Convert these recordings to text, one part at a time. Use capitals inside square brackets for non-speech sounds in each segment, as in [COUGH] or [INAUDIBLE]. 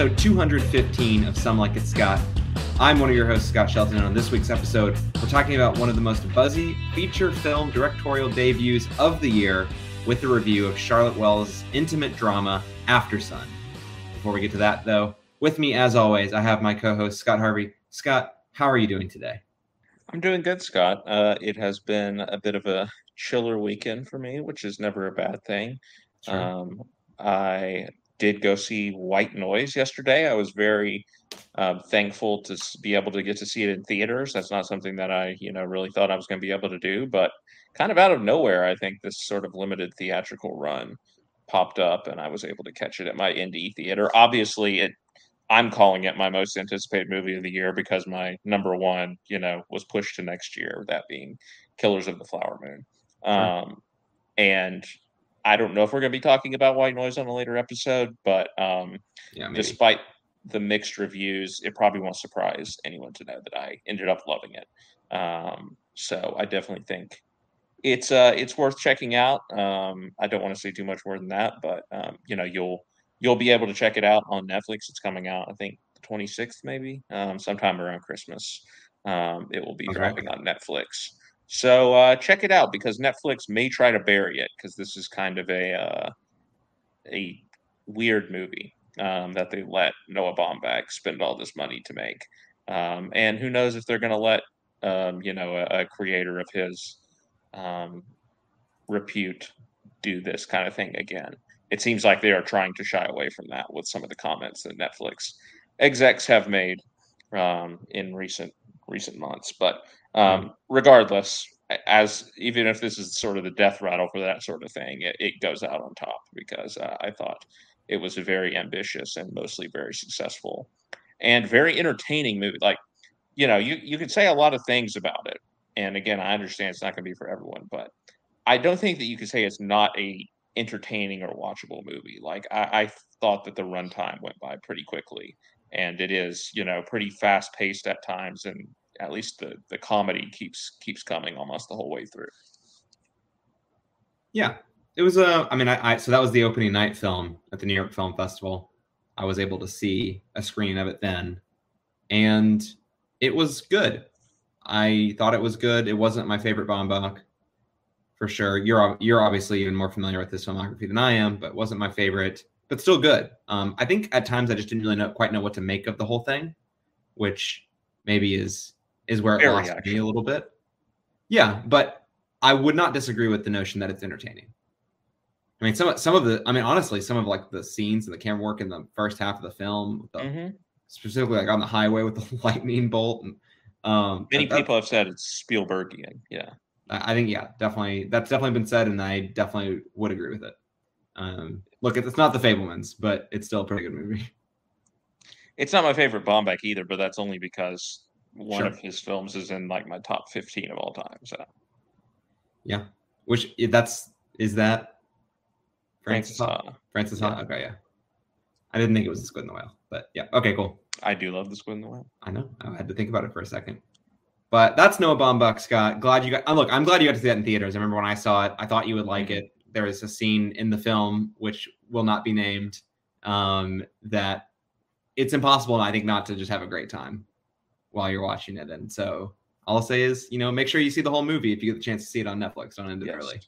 Episode 215 of Some Like It Scott. I'm one of your hosts, Scott Shelton, and on this week's episode, we're talking about one of the most buzzy feature film directorial debuts of the year with a review of Charlotte Wells' intimate drama, Aftersun. Before we get to that, though, with me, as always, I have my co host, Scott Harvey. Scott, how are you doing today? I'm doing good, Scott. Uh, it has been a bit of a chiller weekend for me, which is never a bad thing. Sure. Um, I did go see White Noise yesterday. I was very um, thankful to be able to get to see it in theaters. That's not something that I, you know, really thought I was going to be able to do, but kind of out of nowhere, I think this sort of limited theatrical run popped up, and I was able to catch it at my indie theater. Obviously, it I'm calling it my most anticipated movie of the year because my number one, you know, was pushed to next year. That being Killers of the Flower Moon. Um, and I don't know if we're going to be talking about White Noise on a later episode, but um, yeah, despite the mixed reviews, it probably won't surprise anyone to know that I ended up loving it. Um, so I definitely think it's uh, it's worth checking out. Um, I don't want to say too much more than that, but um, you know you'll you'll be able to check it out on Netflix. It's coming out, I think, the 26th, maybe, um, sometime around Christmas. Um, it will be okay. dropping on Netflix. So uh, check it out because Netflix may try to bury it because this is kind of a uh, a weird movie um, that they let Noah Baumbach spend all this money to make. Um, and who knows if they're going to let um, you know a, a, creator of his um, repute do this kind of thing again. It seems like they are trying to shy away from that with some of the comments that Netflix execs have made um, in recent recent months. But um, regardless, as even if this is sort of the death rattle for that sort of thing, it, it goes out on top because uh, I thought it was a very ambitious and mostly very successful and very entertaining movie. Like, you know, you you could say a lot of things about it, and again, I understand it's not going to be for everyone, but I don't think that you could say it's not a entertaining or watchable movie. Like, I, I thought that the runtime went by pretty quickly, and it is, you know, pretty fast paced at times and at least the the comedy keeps keeps coming almost the whole way through. Yeah, it was a. Uh, mean, I, I so that was the opening night film at the New York Film Festival. I was able to see a screening of it then, and it was good. I thought it was good. It wasn't my favorite Baumbach, for sure. You're you're obviously even more familiar with this filmography than I am, but wasn't my favorite. But still good. Um, I think at times I just didn't really know, quite know what to make of the whole thing, which maybe is is where it Very lost actually. me a little bit. Yeah, but I would not disagree with the notion that it's entertaining. I mean, some some of the, I mean, honestly, some of like the scenes and the camera work in the first half of the film, the, mm-hmm. specifically like on the highway with the [LAUGHS] lightning bolt, and um, many that, people have said it's Spielbergian. Yeah, I think yeah, definitely that's definitely been said, and I definitely would agree with it. Um, look, it's not the Fabelmans, but it's still a pretty good movie. It's not my favorite Baumbach either, but that's only because one sure. of his films is in like my top 15 of all time. So, yeah, which that's is that Frances Ha? Frances Ha? Yeah. Okay, yeah. I didn't think it was the Squid and the Whale, but yeah. Okay, cool. I do love the Squid and the Whale. I know. I had to think about it for a second. But that's Noah Baumbach, Scott. Glad you got. Oh, look, I'm glad you got to see that in theaters. I remember when I saw it, I thought you would like mm-hmm. it. There is a scene in the film which will not be named um, that it's impossible, I think, not to just have a great time while you're watching it. And so all I'll say is, you know, make sure you see the whole movie if you get the chance to see it on Netflix. Don't end it yes. early,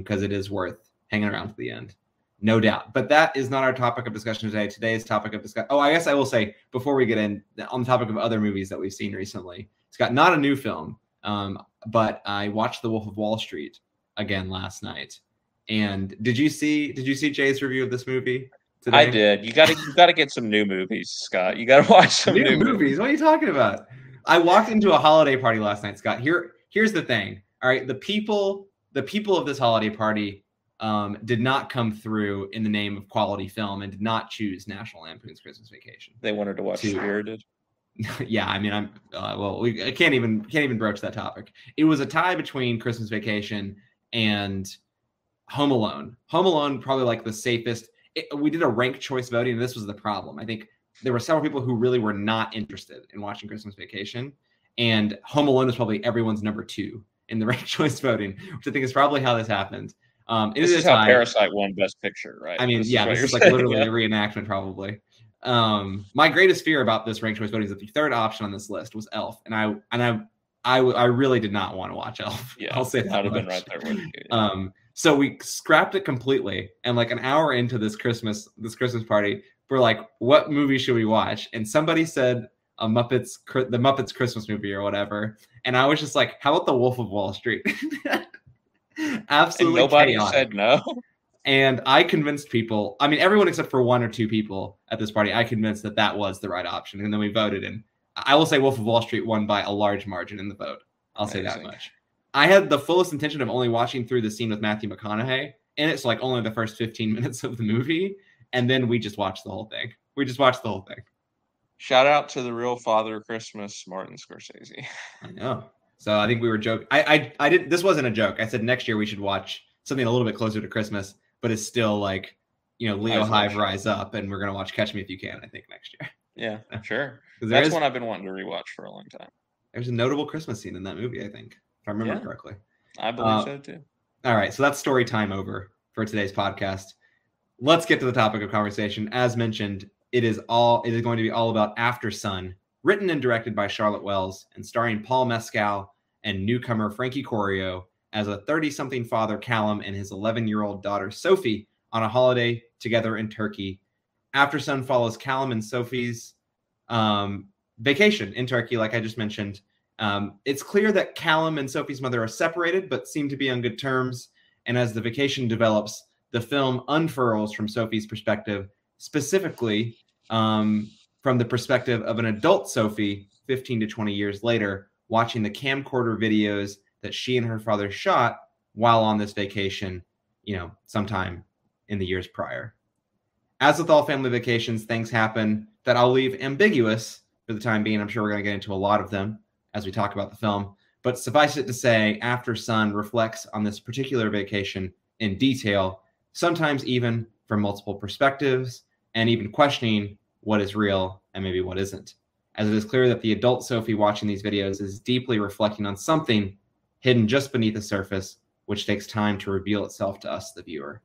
because um, it is worth hanging around to the end, no doubt. But that is not our topic of discussion today. Today's topic of discussion. Oh, I guess I will say before we get in on the topic of other movies that we've seen recently. It's got not a new film, um, but I watched The Wolf of Wall Street again last night. And did you see? Did you see Jay's review of this movie? Today? I did. You got to you got to get some new movies, Scott. You got to [LAUGHS] watch some new, new movies. movies. What are you talking about? I walked into a holiday party last night, Scott. Here, here's the thing. All right, the people, the people of this holiday party, um, did not come through in the name of quality film and did not choose National Lampoon's Christmas Vacation. They wanted to watch to, Spirited. [LAUGHS] yeah, I mean, I'm uh, well. We I can't even can't even broach that topic. It was a tie between Christmas Vacation and Home Alone. Home Alone probably like the safest it, we did a rank choice voting, and this was the problem. I think there were several people who really were not interested in watching Christmas Vacation, and Home Alone is probably everyone's number two in the [LAUGHS] rank choice voting, which I think is probably how this happened. Um, it This is is how tie. Parasite won Best Picture, right? I mean, This yeah, what this is like saying, literally yeah. a reenactment, probably. Um, my greatest fear about this ranked choice voting is that the third option on this list was Elf, and I and I I, I really did not want to watch Elf. Yeah, I'll say that. I'd have been right there with you. yeah. Um, so we scrapped it completely, and like an hour into this Christmas this Christmas party, we're like, "What movie should we watch?" And somebody said a Muppets the Muppets Christmas movie or whatever, and I was just like, "How about the Wolf of Wall Street?" [LAUGHS] and Absolutely nobody chaotic. said no. And I convinced people, I mean, everyone except for one or two people at this party, I convinced that that was the right option. And then we voted. And I will say Wolf of Wall Street won by a large margin in the vote. I'll say that much. I had the fullest intention of only watching through the scene with Matthew McConaughey. And it's like only the first 15 [LAUGHS] minutes of the movie. And then we just watched the whole thing. We just watched the whole thing. Shout out to the real father of Christmas, Martin Scorsese. [LAUGHS] I know. So I think we were joking. I, I I did this wasn't a joke. I said next year we should watch something a little bit closer to Christmas, but it's still like, you know, Leo Hive. Rise Up, and we're gonna watch Catch Me If You Can, I think, next year. [LAUGHS] Yeah, sure. That's is one I've been wanting to rewatch for a long time. there's a notable Christmas scene in that movie, I think, if I remember Yeah. correctly. I believe Uh, so too. All right, so that's story time over for today's podcast. Let's get to the topic of conversation. As mentioned, it is all it is going to be all about Aftersun, written and directed by Charlotte Wells and starring Paul Mescal and newcomer Frankie Corio as a 30-something father Callum and his 11-year-old daughter Sophie on a holiday together in Turkey. Aftersun follows Callum and Sophie's um, vacation in Turkey, like I just mentioned. Um, it's clear that Callum and Sophie's mother are separated, but seem to be on good terms. And as the vacation develops, the film unfurls from Sophie's perspective, specifically um, from the perspective of an adult Sophie 15 to 20 years later, watching the camcorder videos that she and her father shot while on this vacation, you know, sometime in the years prior. As with all family vacations, things happen that I'll leave ambiguous for the time being. I'm sure we're going to get into a lot of them as we talk about the film. But suffice it to say, Aftersun reflects on this particular vacation in detail, sometimes even from multiple perspectives, and even questioning what is real and maybe what isn't. As it is clear that the adult Sophie watching these videos is deeply reflecting on something hidden just beneath the surface, which takes time to reveal itself to us, the viewer.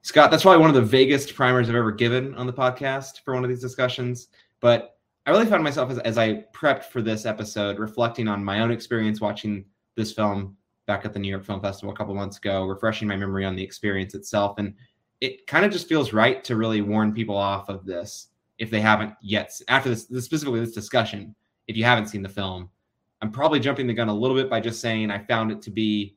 Scott, that's probably one of the vaguest primers I've ever given on the podcast for one of these discussions. But I really found myself as, as I prepped for this episode reflecting on my own experience watching this film back at the New York Film Festival a couple months ago, refreshing my memory on the experience itself. And it kind of just feels right to really warn people off of this if they haven't yet. After this, this specifically this discussion, if you haven't seen the film, I'm probably jumping the gun a little bit by just saying I found it to be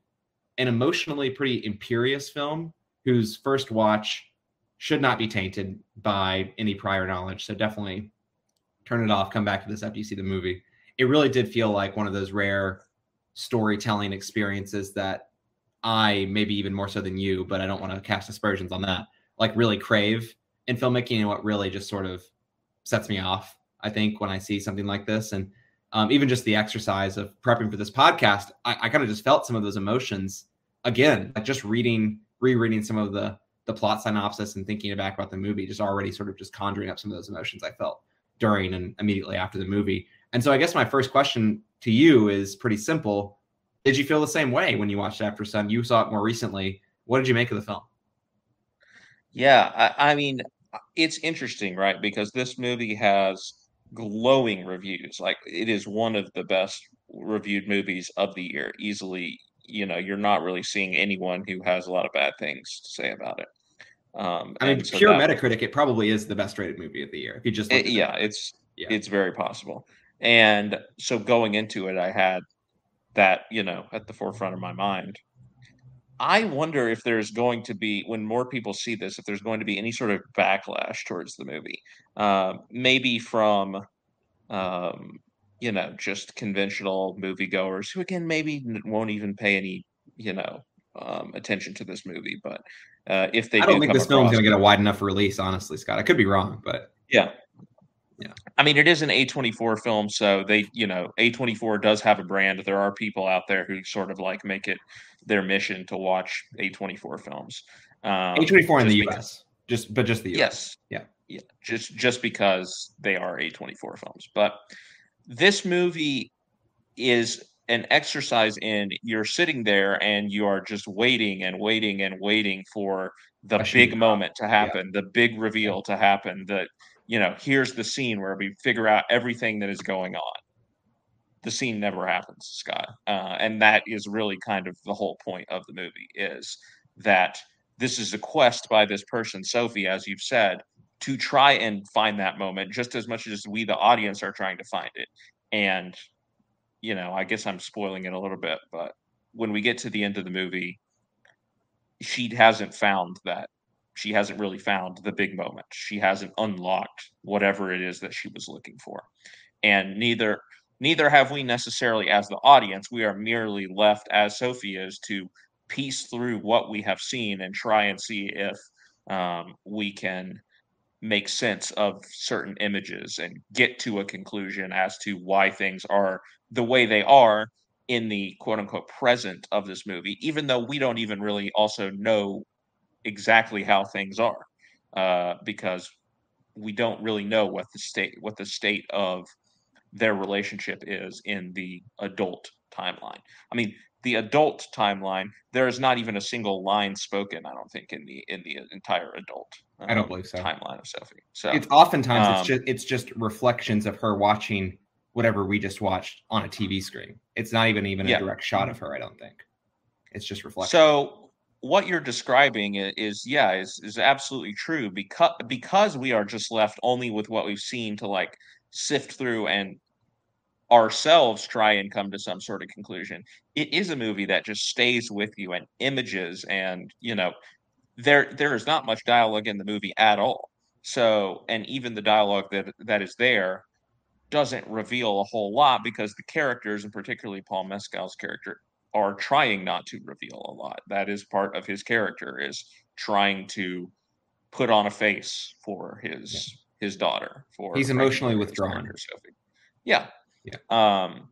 an emotionally pretty imperious film whose first watch should not be tainted by any prior knowledge. So definitely turn it off, come back to this after you see the movie. It really did feel like one of those rare storytelling experiences that I, maybe even more so than you, but I don't want to cast aspersions on that, like really crave in filmmaking and what really just sort of sets me off, I think, when I see something like this. And um, even just the exercise of prepping for this podcast, I, I kind of just felt some of those emotions again, like just reading, rereading some of the the plot synopsis and thinking back about the movie, just already sort of just conjuring up some of those emotions I felt during and immediately after the movie. And so I guess my first question to you is pretty simple. Did you feel the same way when you watched Aftersun? You saw it more recently. What did you make of the film? Yeah, I, I mean, it's interesting, right? Because this movie has glowing reviews. Like it is one of the best reviewed movies of the year, easily. You know, you're not really seeing anyone who has a lot of bad things to say about it. Um, I mean, so pure that- Metacritic, it probably is the best rated movie of the year. If you just it- yeah, that. it's Yeah. it's very possible. And so going into it, I had that you know at the forefront of my mind. I wonder if there's going to be when more people see this, if there's going to be any sort of backlash towards the movie, um, maybe from um, you know just conventional moviegoers who again maybe won't even pay any you know um, attention to this movie, but uh, if they I don't do think this film's going to get a wide enough release, honestly, Scott. I could be wrong, but Yeah. Yeah. I mean, it is an A24 film, so they, you know, A24 does have a brand. There are people out there who sort of like make it their mission to watch A24 films. Um, A24 in the because- US, just but just the US. Yes. Yeah. Yeah. Just just because they are A24 films. But this movie is an exercise in you're sitting there and you are just waiting and waiting and waiting for the big moment to happen, yeah. the big reveal to happen, that you know, here's the scene where we figure out everything that is going on. The scene never happens, Scott. Uh, and that is really kind of the whole point of the movie is that this is a quest by this person, Sophie, as you've said, to try and find that moment just as much as we, the audience, are trying to find it. And, you know, I guess I'm spoiling it a little bit, but when we get to the end of the movie, she hasn't found that. She hasn't really found the big moment. She hasn't unlocked whatever it is that she was looking for. And neither neither have we necessarily as the audience. We are merely left as Sophie is to piece through what we have seen and try and see if um, we can make sense of certain images and get to a conclusion as to why things are the way they are in the quote unquote present of this movie, even though we don't even really also know exactly how things are, uh, because we don't really know what the state what the state of their relationship is in the adult timeline. I mean, the adult timeline, there is not even a single line spoken. I don't think in the in the entire adult. I don't um, believe so. Timeline of Sophie. So it's oftentimes um, it's just it's just reflections of her watching whatever we just watched on a TV screen. It's not even even yeah. a direct shot of her. I don't think. It's just reflection. So what you're describing is, yeah is is absolutely true because because we are just left only with what we've seen to like sift through and ourselves try and come to some sort of conclusion. It is a movie that just stays with you and images and you know there there is not much dialogue in the movie at all. So and even the dialogue that that is there doesn't reveal a whole lot because the characters and particularly Paul Mescal's character are trying not to reveal a lot. That is part of his character is trying to put on a face for his yeah. his daughter for He's emotionally withdrawn. Sophie. Yeah, yeah. Um,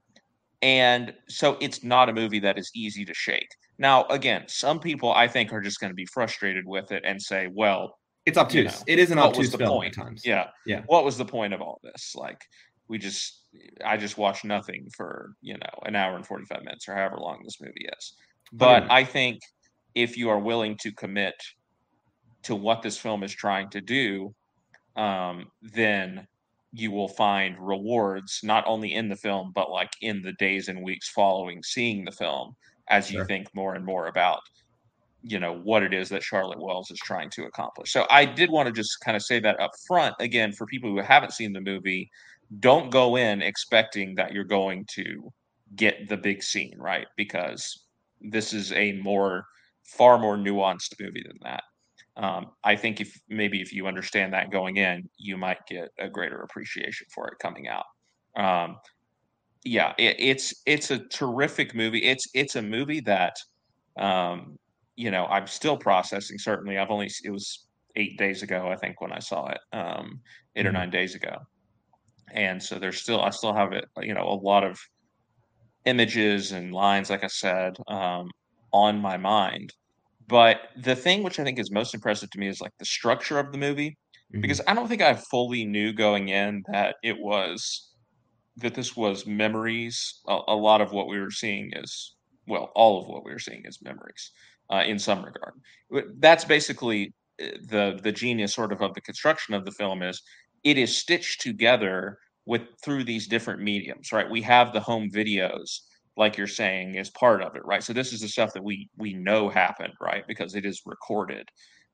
and so it's not a movie that is easy to shake. Now, again, some people I think are just going to be frustrated with it and say, "Well, it's obtuse. Know, it is an obtuse film point? times." Yeah, yeah. What was the point of all this? Like, we just, I just watched nothing for you know an hour and forty five minutes or however long this movie is. But I think if you are willing to commit to what this film is trying to do, um, then you will find rewards not only in the film but like in the days and weeks following seeing the film as sure. you think more and more about you know what it is that Charlotte Wells is trying to accomplish. So I did want to just kind of say that up front again for people who haven't seen the movie, don't go in expecting that you're going to get the big scene, right? Because this is a more far more nuanced movie than that um, I think if maybe if you understand that going in, you might get a greater appreciation for it coming out. Um, yeah, it, it's it's a terrific movie. It's it's a movie that um, you know I'm still processing. Certainly, I've only it was eight days ago I think when I saw it, um, 8 mm-hmm. or nine days ago, and so there's still I still have it. You know, a lot of images and lines, like I said, um, on my mind but the thing which I think is most impressive to me is like the structure of the movie, mm-hmm. because I don't think I fully knew going in that it was that this was memories. A, a lot of what we were seeing is well, all of what we were seeing is memories uh, in some regard. That's basically uh, the the genius sort of of the construction of the film is it is stitched together with through these different mediums, right? We have the home videos like you're saying, is part of it, right? So this is the stuff that we we know happened, right? Because it is recorded,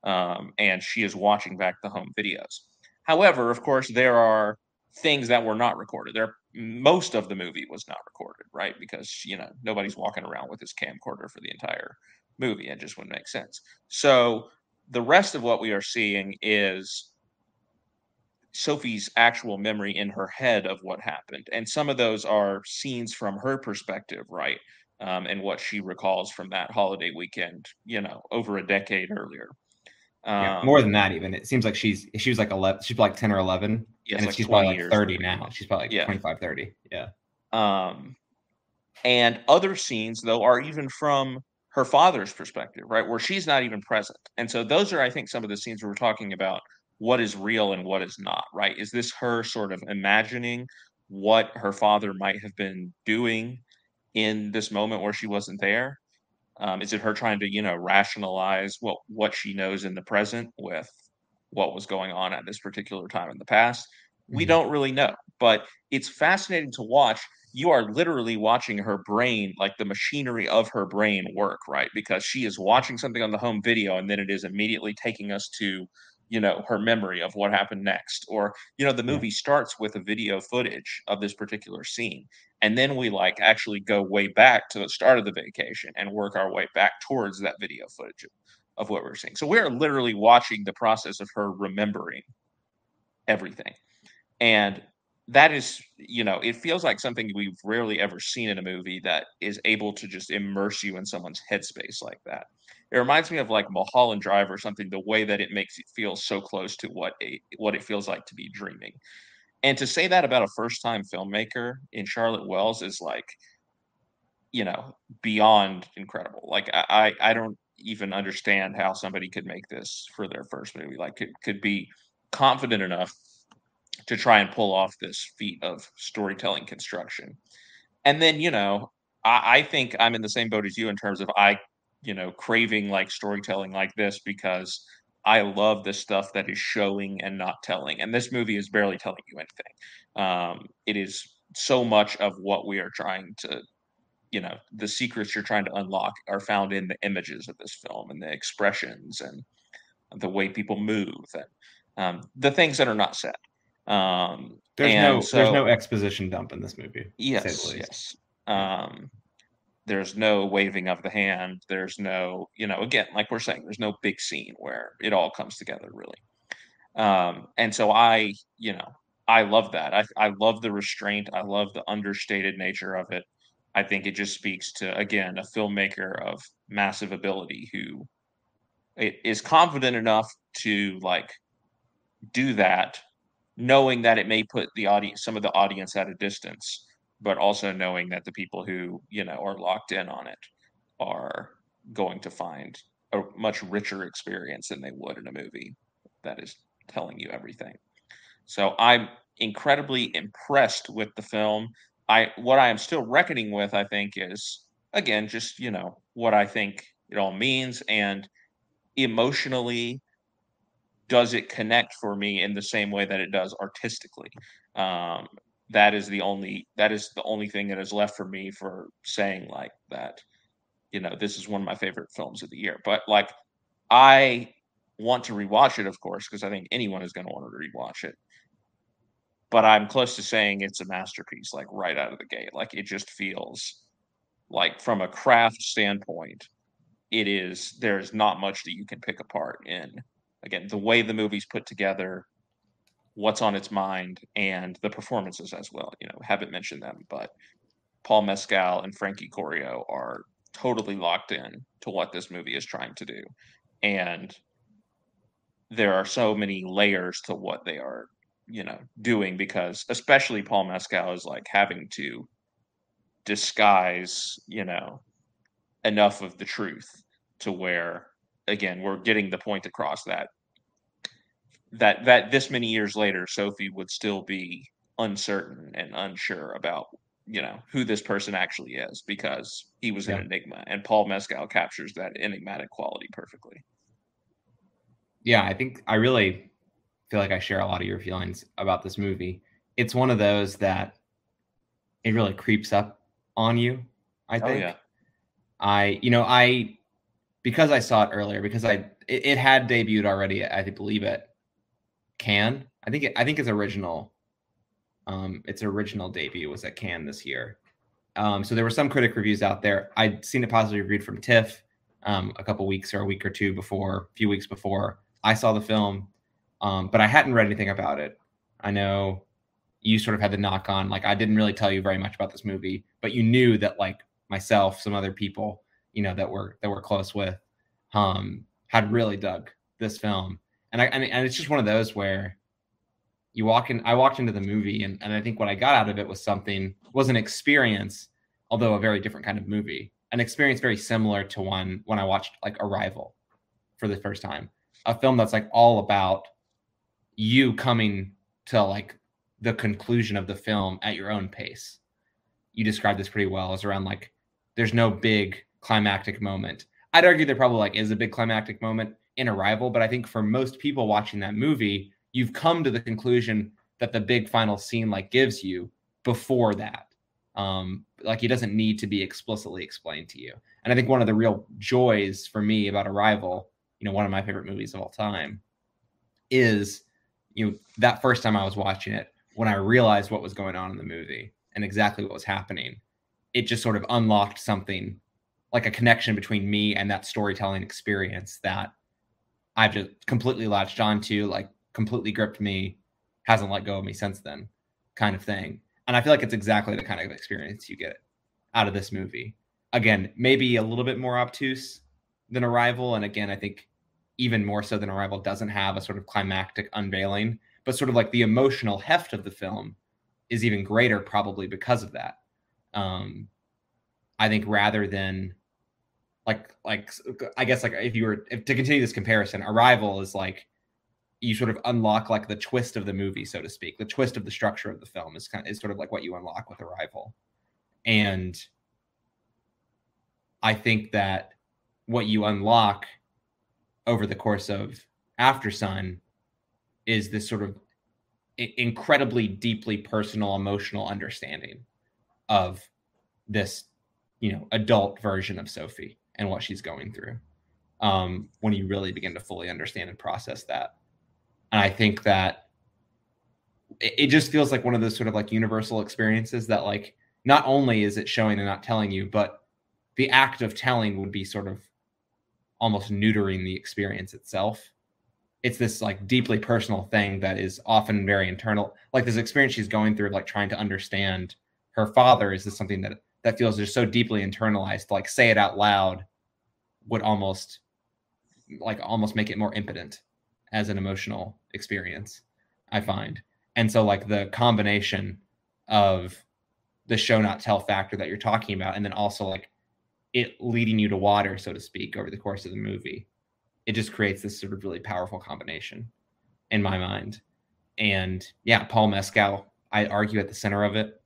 um, and she is watching back the home videos. However, of course, there are things that were not recorded. There, most of the movie was not recorded, right? Because you know nobody's walking around with his camcorder for the entire movie. It just wouldn't make sense. So the rest of what we are seeing is Sophie's actual memory in her head of what happened. And some of those are scenes from her perspective, right? Um, and what she recalls from that holiday weekend, you know, over a decade earlier. Um, yeah, more than that, even. It seems like she's she was like 11, she's like 10 or 11. Yeah, and like she's probably like 30 now. She's probably like yeah. 25, 30. Yeah. Um, and other scenes, though, are even from her father's perspective, right? Where she's not even present. And so those are, I think, some of the scenes we we're talking about what is real and what is not, right? Is this her sort of imagining what her father might have been doing in this moment where she wasn't there? Um, is it her trying to, you know, rationalize what what she knows in the present with what was going on at this particular time in the past? We Mhm. don't really know, but it's fascinating to watch. You are literally watching her brain, like the machinery of her brain work, right? Because she is watching something on the home video and then it is immediately taking us to, you know, her memory of what happened next. Or, you know, the Yeah. movie starts with a video footage of this particular scene. And then we like actually go way back to the start of the vacation and work our way back towards that video footage of, of what we're seeing. So we're literally watching the process of her remembering everything. And that is, you know, it feels like something we've rarely ever seen in a movie that is able to just immerse you in someone's headspace like that. It reminds me of like Mulholland Drive or something, the way that it makes it feel so close to what a what it feels like to be dreaming. And to say that about a first time filmmaker in Charlotte Wells is like, you know, beyond incredible. Like I, I I don't even understand how somebody could make this for their first movie. Like could could be confident enough to try and pull off this feat of storytelling construction. And then, you know, I, I think I'm in the same boat as you in terms of I, you know, craving like storytelling like this because I love the stuff that is showing and not telling. And this movie is barely telling you anything. Um, it is so much of what we are trying to, you know, the secrets you're trying to unlock are found in the images of this film and the expressions and the way people move and um, the things that are not said. Um, There's no so, there's no exposition dump in this movie. to say the yes, yes. Um, there's no waving of the hand. There's no, you know, again, like we're saying, there's no big scene where it all comes together really. Um, and so I, you know, I love that. I, I love the restraint. I love the understated nature of it. I think it just speaks to, again, a filmmaker of massive ability who is confident enough to like do that, knowing that it may put the audience, some of the audience at a distance, but also knowing that the people who, you know, are locked in on it are going to find a much richer experience than they would in a movie that is telling you everything. So I'm incredibly impressed with the film. I what I am still reckoning with, I think, is again just you know what I think it all means and emotionally does it connect for me in the same way that it does artistically um that is the only that is the only thing that is left for me for saying like that you know this is one of my favorite films of the year. But like i want to rewatch it of course because i think anyone is going to want to rewatch it. But i'm close to saying it's a masterpiece like right out of the gate. Like it just feels like from a craft standpoint it is there's not much that you can pick apart in again the way the movie's put together what's on its mind and the performances as well you know haven't mentioned them but paul mescal and frankie corio are totally locked in to what this movie is trying to do. And there are so many layers to what they are you know doing because especially paul mescal is like having to disguise you know enough of the truth to where again we're getting the point across that that that this many years later sophie would still be uncertain and unsure about you know who this person actually is because he was Yeah. an enigma and paul mescal captures that enigmatic quality perfectly yeah, I think I really feel like I share a lot of your feelings about this movie. It's one of those that it really creeps up on you. I oh think. yeah I, you know, I because I saw it earlier because I it, it had debuted already. I believe it can. I think I think its original, um, its original debut was at Cannes this year. Um, so there were some critic reviews out there. I'd seen it positively reviewed from TIFF um, a couple weeks or a week or two before, a few weeks before I saw the film, um, but I hadn't read anything about it. I know you sort of had the knock on, like I didn't really tell you very much about this movie, but you knew that like myself, some other people, you know, that were that we're close with, um, had really dug this film, and I and, and it's just one of those where you walk in. I walked into the movie, and and I think what I got out of it was something was an experience, although a very different kind of movie, an experience very similar to one when I watched like Arrival for the first time, a film that's like all about you coming to like the conclusion of the film at your own pace you described this pretty well is around like there's no big climactic moment. I'd argue there probably like is a big climactic moment in Arrival, but I think for most people watching that movie, you've come to the conclusion that the big final scene like gives you before that. Um, like it doesn't need to be explicitly explained to you. And I think one of the real joys for me about Arrival, you know, one of my favorite movies of all time, is you know that first time I was watching it when I realized what was going on in the movie and exactly what was happening, it just sort of unlocked something like a connection between me and that storytelling experience that I've just completely latched onto, like completely gripped me, hasn't let go of me since then, kind of thing. And I feel like it's exactly the kind of experience you get out of this movie. Again, maybe a little bit more obtuse than Arrival. And again, I think even more so than Arrival doesn't have a sort of climactic unveiling, but sort of like the emotional heft of the film is even greater, probably because of that. Um, I think rather than like like I guess like if you were if, to continue this comparison, Arrival is like you sort of unlock like the twist of the movie, so to speak. The twist of the structure of the film is kind of is sort of like what you unlock with Arrival, and I think that what you unlock over the course of Aftersun is this sort of incredibly deeply personal emotional understanding of this you know adult version of sophie and what she's going through um, when you really begin to fully understand and process that. And i think that it, it just feels like one of those sort of like universal experiences that like not only is it showing and not telling you but the act of telling would be sort of almost neutering the experience itself. It's this like deeply personal thing that is often very internal. Like this experience she's going through like trying to understand her father is this something that that feels just so deeply internalized like say it out loud would almost like almost make it more impotent as an emotional experience i find and so like the combination of the show not tell factor that you're talking about and then also like it leading you to water so to speak over the course of the movie it just creates this sort of really powerful combination in my mind. And yeah, Paul Mescal, I argue at the center of it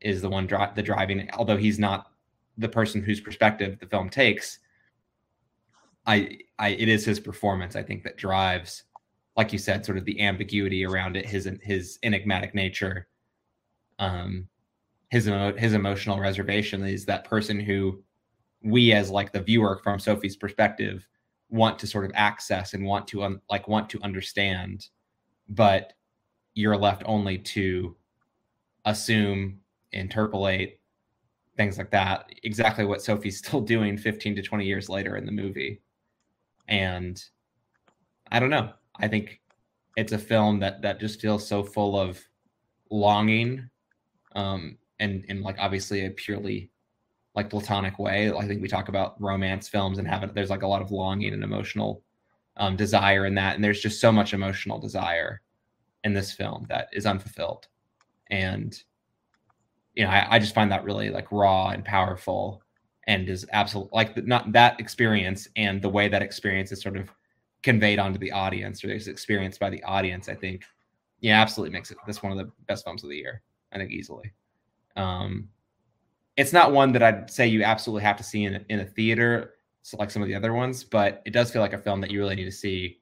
is the one dri- the driving. Although he's not the person whose perspective the film takes, I, I it is his performance I think that drives, like you said, sort of the ambiguity around it, his his enigmatic nature, um, his his emotional reservation is that person who we as like the viewer from Sophie's perspective want to sort of access and want to un- like want to understand but you're left only to assume interpolate things like that. Exactly what sophie's [LAUGHS] still doing 15 to 20 years later in the movie and i don't know i think it's a film that that just feels so full of longing um and and like obviously a purely like platonic way. I think we talk about romance films and have it. There's like a lot of longing and emotional um, desire in that, and there's just so much emotional desire in this film that is unfulfilled, and you know I, I just find that really like raw and powerful, and is absolutely like not that experience and the way that experience is sort of conveyed onto the audience or is experienced by the audience. I think yeah, absolutely makes it That's one of the best films of the year. I think easily. Um, it's not one that I'd say you absolutely have to see in, in a theater, so like some of the other ones, but it does feel like a film that you really need to see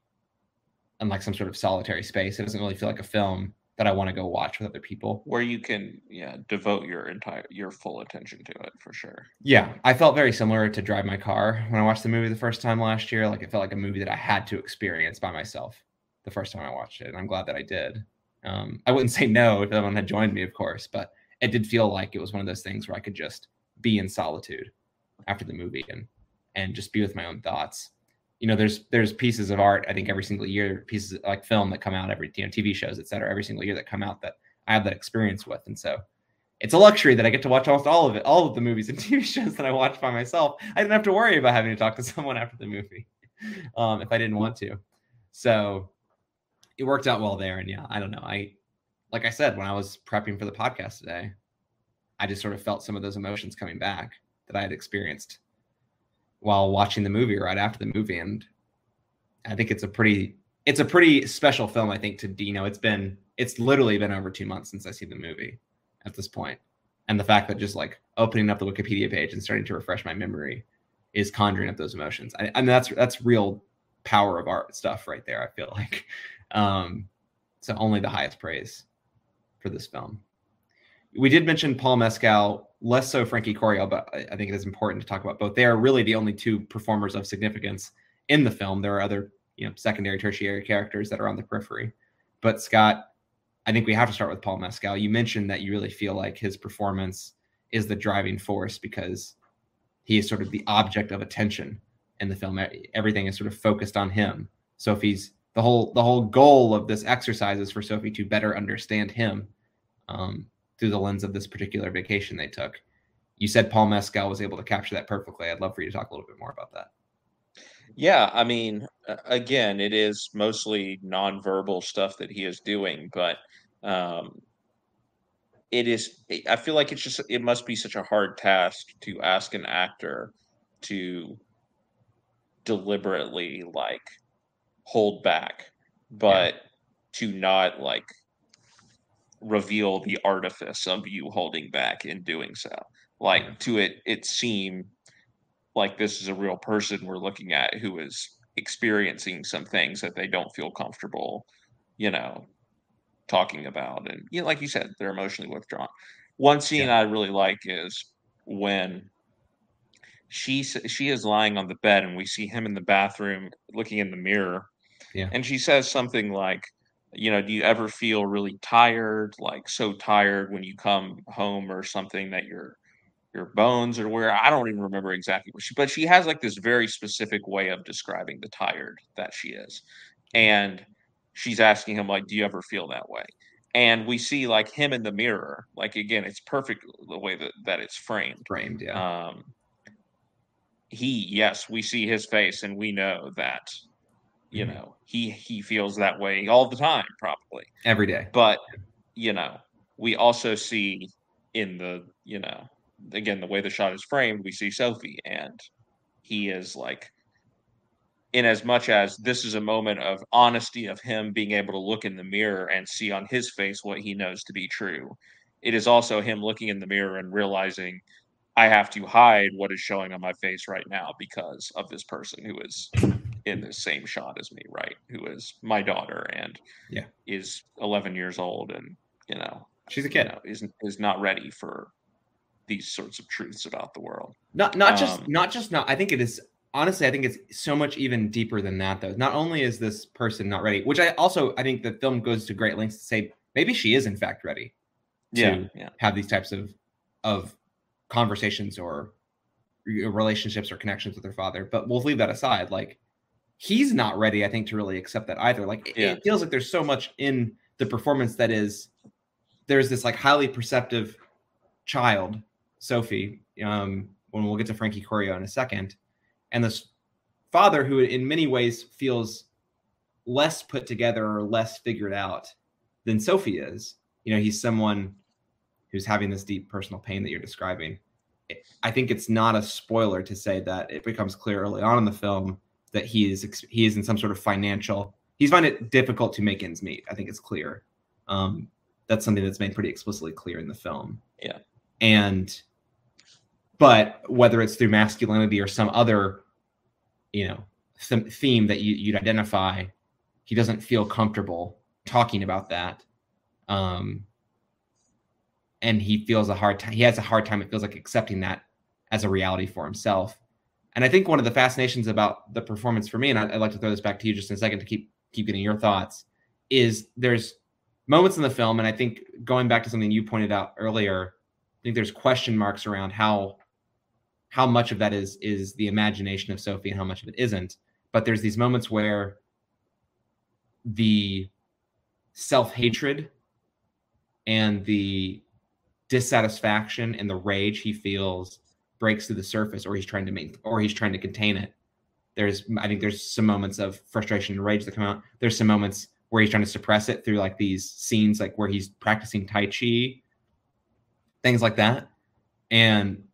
in like some sort of solitary space. It doesn't really feel like a film that I want to go watch with other people. Where you can, yeah, devote your entire your full attention to it for sure. Yeah, I felt very similar to Drive My Car when I watched the movie the first time last year. Like it felt like a movie that I had to experience by myself the first time I watched it, and I'm glad that I did. Um, I wouldn't [LAUGHS] say no if anyone had joined me, of course, but it did feel like it was one of those things where I could just be in solitude after the movie and and just be with my own thoughts. You know, there's there's pieces of art I think every single year, pieces like film that come out every you know TV shows, et cetera, every single year that come out that I have that experience with, and so it's a luxury that I get to watch almost all of it, all of the movies and [LAUGHS] TV shows that I watch by myself. I didn't have to worry about having to talk to [LAUGHS] someone after the movie um, if I didn't want to. So it worked out well there. And yeah, I don't know. I like I said, when I was prepping for the podcast today, I just sort of felt some of those emotions coming back that I had experienced while watching the movie right after the movie. And I think it's a pretty it's a pretty special film, I think, to dino it's been it's literally been over two months since I see the movie at this and the fact that just like opening up the Wikipedia page and starting to refresh my memory is conjuring up those emotions. I, I mean, that's that's real power of art stuff right there. I feel like, um, so only the highest praise for this film. We did mention Paul Mescal, less so Frankie Corio, but I, think it is important to talk about both. They are really the only two performers of significance in the film. There are other, you know, secondary, tertiary characters that are on the periphery, but Scott, I think we have to start with Paul Mescal. You mentioned that you really feel like his performance is the driving force because he is sort of the object of attention in the film. Everything is sort of focused on him. Sophie's the whole the whole goal of this exercise is for Sophie to better understand him um, through the lens of this particular vacation they took. You said Paul Mescal was able to capture that perfectly. I'd love for you to talk a little bit more about that. Yeah, I mean, again, it is mostly nonverbal stuff that he is doing, but um, it is. I feel like it's just it must be such a hard task to ask an actor to deliberately like hold back, but yeah. to not like reveal the artifice of you holding back in doing so. Like to it, it seem like this is a real person we're looking at who is experiencing some things that they don't feel comfortable, you know, talking about. And you know, like you said, they're emotionally withdrawn. One scene yeah. I really like is when she she is lying on the bed and we see him in the bathroom looking in the mirror. Yeah. And she says something like, you know, do you ever feel really tired, like so tired when you come home or something that your your bones are where I don't even remember exactly what she but she has like this very specific way of describing the tired that she is. And she's asking him like, "Do you ever feel that way?" And we see like him in the mirror. Like again, it's perfect the way that that it's framed. Framed, yeah. Um, he yes we see his face and we know that you mm-hmm. know he he feels that way all the time probably every day but you know we also see in the you know again the way the shot is framed we see sophie and he is like in as much as this is a moment of honesty of him being able to look in the mirror and see on his face what he knows to be true it is also him looking in the mirror and realizing I have to hide what is showing on my face right now because of this person who is in the same shot as me, right? Who is my daughter and yeah, is 11 years old and you know she's a kid. You know, is is not ready for these sorts of truths about the world. Not not um, just not just not. I think it is honestly. I think it's so much even deeper than that though. Not only is this person not ready, which I also I think the film goes to great lengths to say maybe she is in fact ready. To yeah, yeah. have these types of of conversations or relationships or connections with her father. But we'll leave that aside. Like he's not ready, I think, to really accept that either. Like yeah. it feels like there's so much in the performance that is there's this like highly perceptive child, Sophie. Um, when we'll get to Frankie Corio in a second, and this father who in many ways feels less put together or less figured out than Sophie is. You know, he's someone who's having this deep personal pain that you're describing. I think it's not a spoiler to say that it becomes clear early on in the film that he is he is in some sort of financial. He's find it difficult to make ends meet. I think it's clear. Um, that's something that's made pretty explicitly clear in the film. Yeah. And, but whether it's through masculinity or some other, you know, th- theme that you, you'd identify, he doesn't feel comfortable talking about that. Um, and he feels a hard time. He has a hard time. It feels like accepting that as a reality for himself. And I think one of the fascinations about the performance for me, and I'd, like to throw this back to you just in a second to keep keep getting your thoughts, is there's moments in the film, and I think going back to something you pointed out earlier, I think there's question marks around how how much of that is is the imagination of Sophie and how much of it isn't. But there's these moments where the self hatred and the dissatisfaction and the rage he feels breaks through the surface or he's trying to make or he's trying to contain it. There's i think there's some moments of frustration and rage that come out. There's some moments where he's trying to suppress it through like these scenes like where he's practicing tai chi things like that. And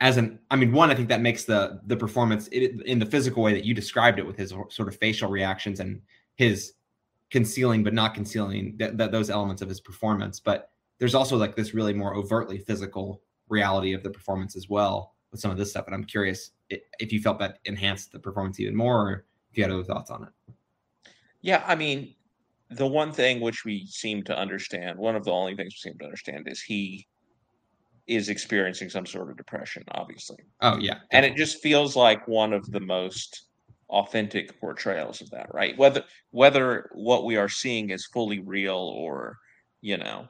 as an i mean one i think that makes the the performance it, in the physical way that you described it with his sort of facial reactions and his concealing but not concealing that, that those elements of his performance. But there's also like this really more overtly physical reality of the performance as well with some of this stuff. And I'm curious if you felt that enhanced the performance even more, or if you had other thoughts on it. Yeah, I mean, the one thing which we seem to understand, one of the only things we seem to understand is he is experiencing some sort of depression, obviously. Oh yeah. Definitely. And it just feels like one of the most authentic portrayals of that, right? Whether whether what we are seeing is fully real or, you know,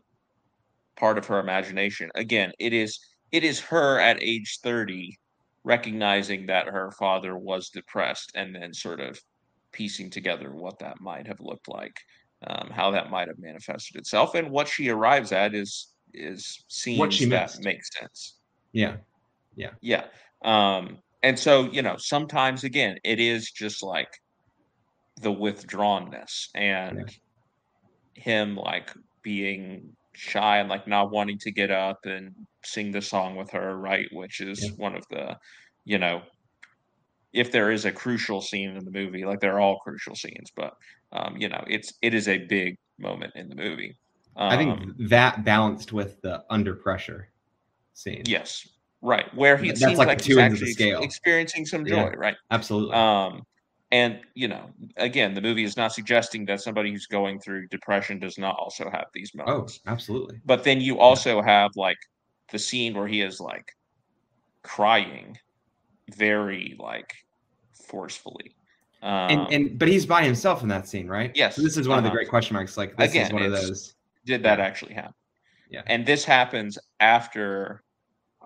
part of her imagination. Again, it is it is her at age 30 recognizing that her father was depressed and then sort of piecing together what that might have looked like, um, how that might have manifested itself, and what she arrives at is is scenes that make sense. Yeah, yeah, yeah. Um, and so you know, sometimes again, it is just like the withdrawnness and yeah. him like being shy and like not wanting to get up and sing the song with her, right? Which is yeah. one of the, you know, if there is a crucial scene in the movie, like they're all crucial scenes, but um, you know, it's it is a big moment in the movie. Um, I think um, that balanced with the under pressure scene. Yes, right. Where he That's seems like, like he's actually experiencing some joy, yeah, right? Absolutely. Um, and you know, again, the movie is not suggesting that somebody who's going through depression does not also have these oh, moments. Oh, absolutely. But then you also yeah. have like the scene where he is like crying very like forcefully. Um, and, and but he's by himself in that scene, right? Yes. So this is one uh-huh. of the uh-huh. great question marks. Like this Again, is one of those. Did that actually happen? Yeah. And this happens after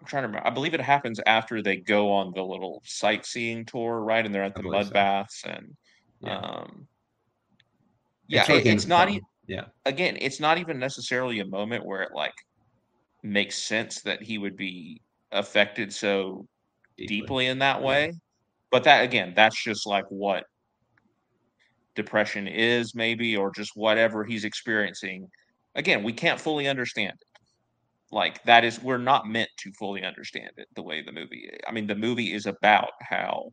I'm trying to remember. I believe it happens after they go on the little sightseeing tour, right? And they're at the mud so. baths and yeah. um yeah, it's, it's not even yeah. Again, it's not even necessarily a moment where it like makes sense that he would be affected so deeply, deeply in that way. Yeah. But that again, that's just like what depression is, maybe, or just whatever he's experiencing. Again, we can't fully understand it. Like that is we're not meant to fully understand it the way the movie I mean, the movie is about how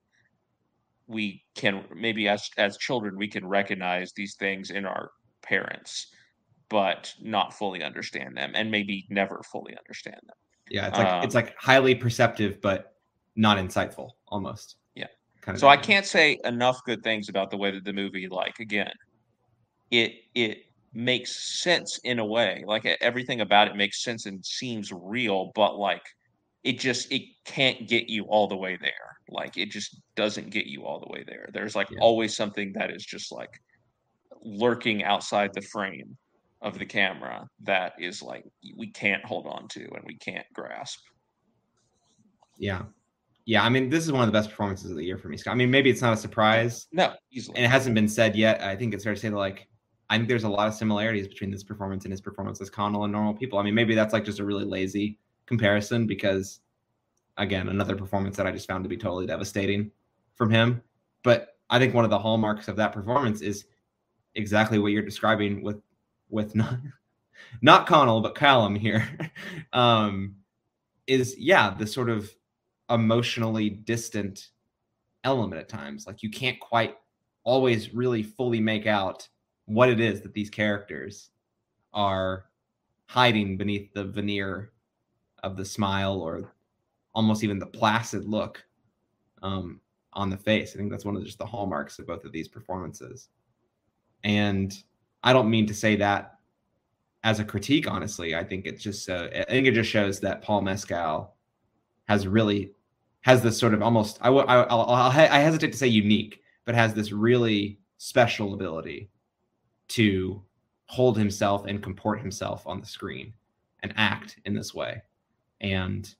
we can maybe as as children we can recognize these things in our parents but not fully understand them and maybe never fully understand them. Yeah it's like um, it's like highly perceptive but not insightful almost yeah. kind of so i can't say enough good things about the way that the movie like again it it makes sense in a way like everything about it makes sense and seems real but like it just it can't get you all the way there like it just doesn't get you all the way there there's like yeah. always something that is just like lurking outside the frame of the camera that is like we can't hold on to and we can't grasp. Yeah. Yeah, I mean, this is one of the best performances of the year for me, Scott. I mean, maybe it's not a surprise. No, easily. And it hasn't been said yet. I think it's fair to say that, like, I think there's a lot of similarities between this performance and his performance as Connell and normal people. I mean, maybe that's like just a really lazy comparison because, again, another performance that I just found to be totally devastating from him. But I think one of the hallmarks of that performance is exactly what you're describing with with [LAUGHS] not not Connell but Callum here [LAUGHS] um, is yeah the sort of emotionally distant element at times. Like you can't quite always really fully make out what it is that these characters are hiding beneath the veneer of the smile or almost even the placid look um, on the face. I think that's one of just the hallmarks of both of these performances. And I don't mean to say that as a critique, honestly. I think it's just uh, I think it just shows that Paul Mescal has really has this sort of almost I, I, I'll, I'll, I hesitate to say unique, but has this really special ability to hold himself and comport himself on the screen and act in this way. And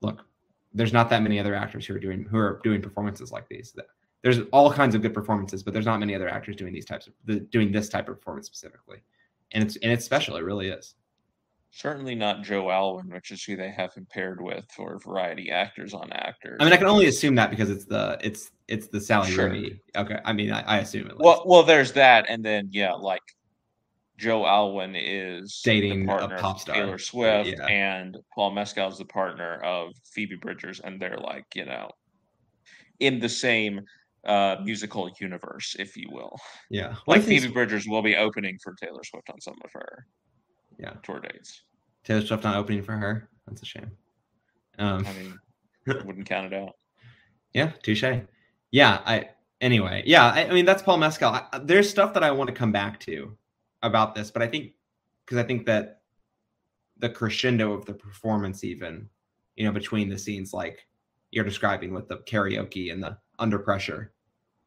look, there's not that many other actors who are doing who are doing performances like these. There's all kinds of good performances, but there's not many other actors doing these types of doing this type of performance specifically and it's and it's special. It really is. Certainly not Joe Alwyn, which is who they have him paired with for variety actors on actors. I mean, I can only assume that because it's the it's it's the Sally sure. Rooney. Okay, I mean, I, I assume it. Well, well, there's that, and then yeah, like Joe Alwyn is dating a pop star, Taylor Swift, yeah. and Paul Mescal is the partner of Phoebe Bridgers, and they're like you know in the same uh, musical universe, if you will. Yeah, like Phoebe Bridgers will be opening for Taylor Swift on some of her Yeah. tour dates. Taylor Swift not opening for her. That's a shame. Um, I mean, [LAUGHS] wouldn't count it out. Yeah, touche. Yeah, I anyway. Yeah, I, I mean that's Paul Mescal. I, there's stuff that I want to come back to about this, but I think because I think that the crescendo of the performance, even you know, between the scenes, like you're describing with the karaoke and the under pressure,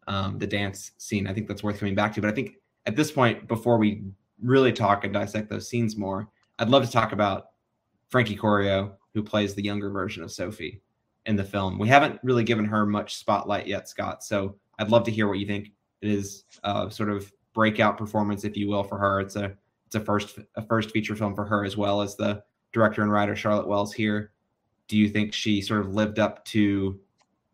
um, the dance scene, I think that's worth coming back to. But I think at this point, before we really talk and dissect those scenes more, I'd love to talk about Frankie Corio, who plays the younger version of Sophie in the film. We haven't really given her much spotlight yet, Scott. So I'd love to hear what you think. It is a sort of breakout performance, if you will, for her. It's a it's a first a first feature film for her as well as the director and writer Charlotte Wells here. Do you think she sort of lived up to,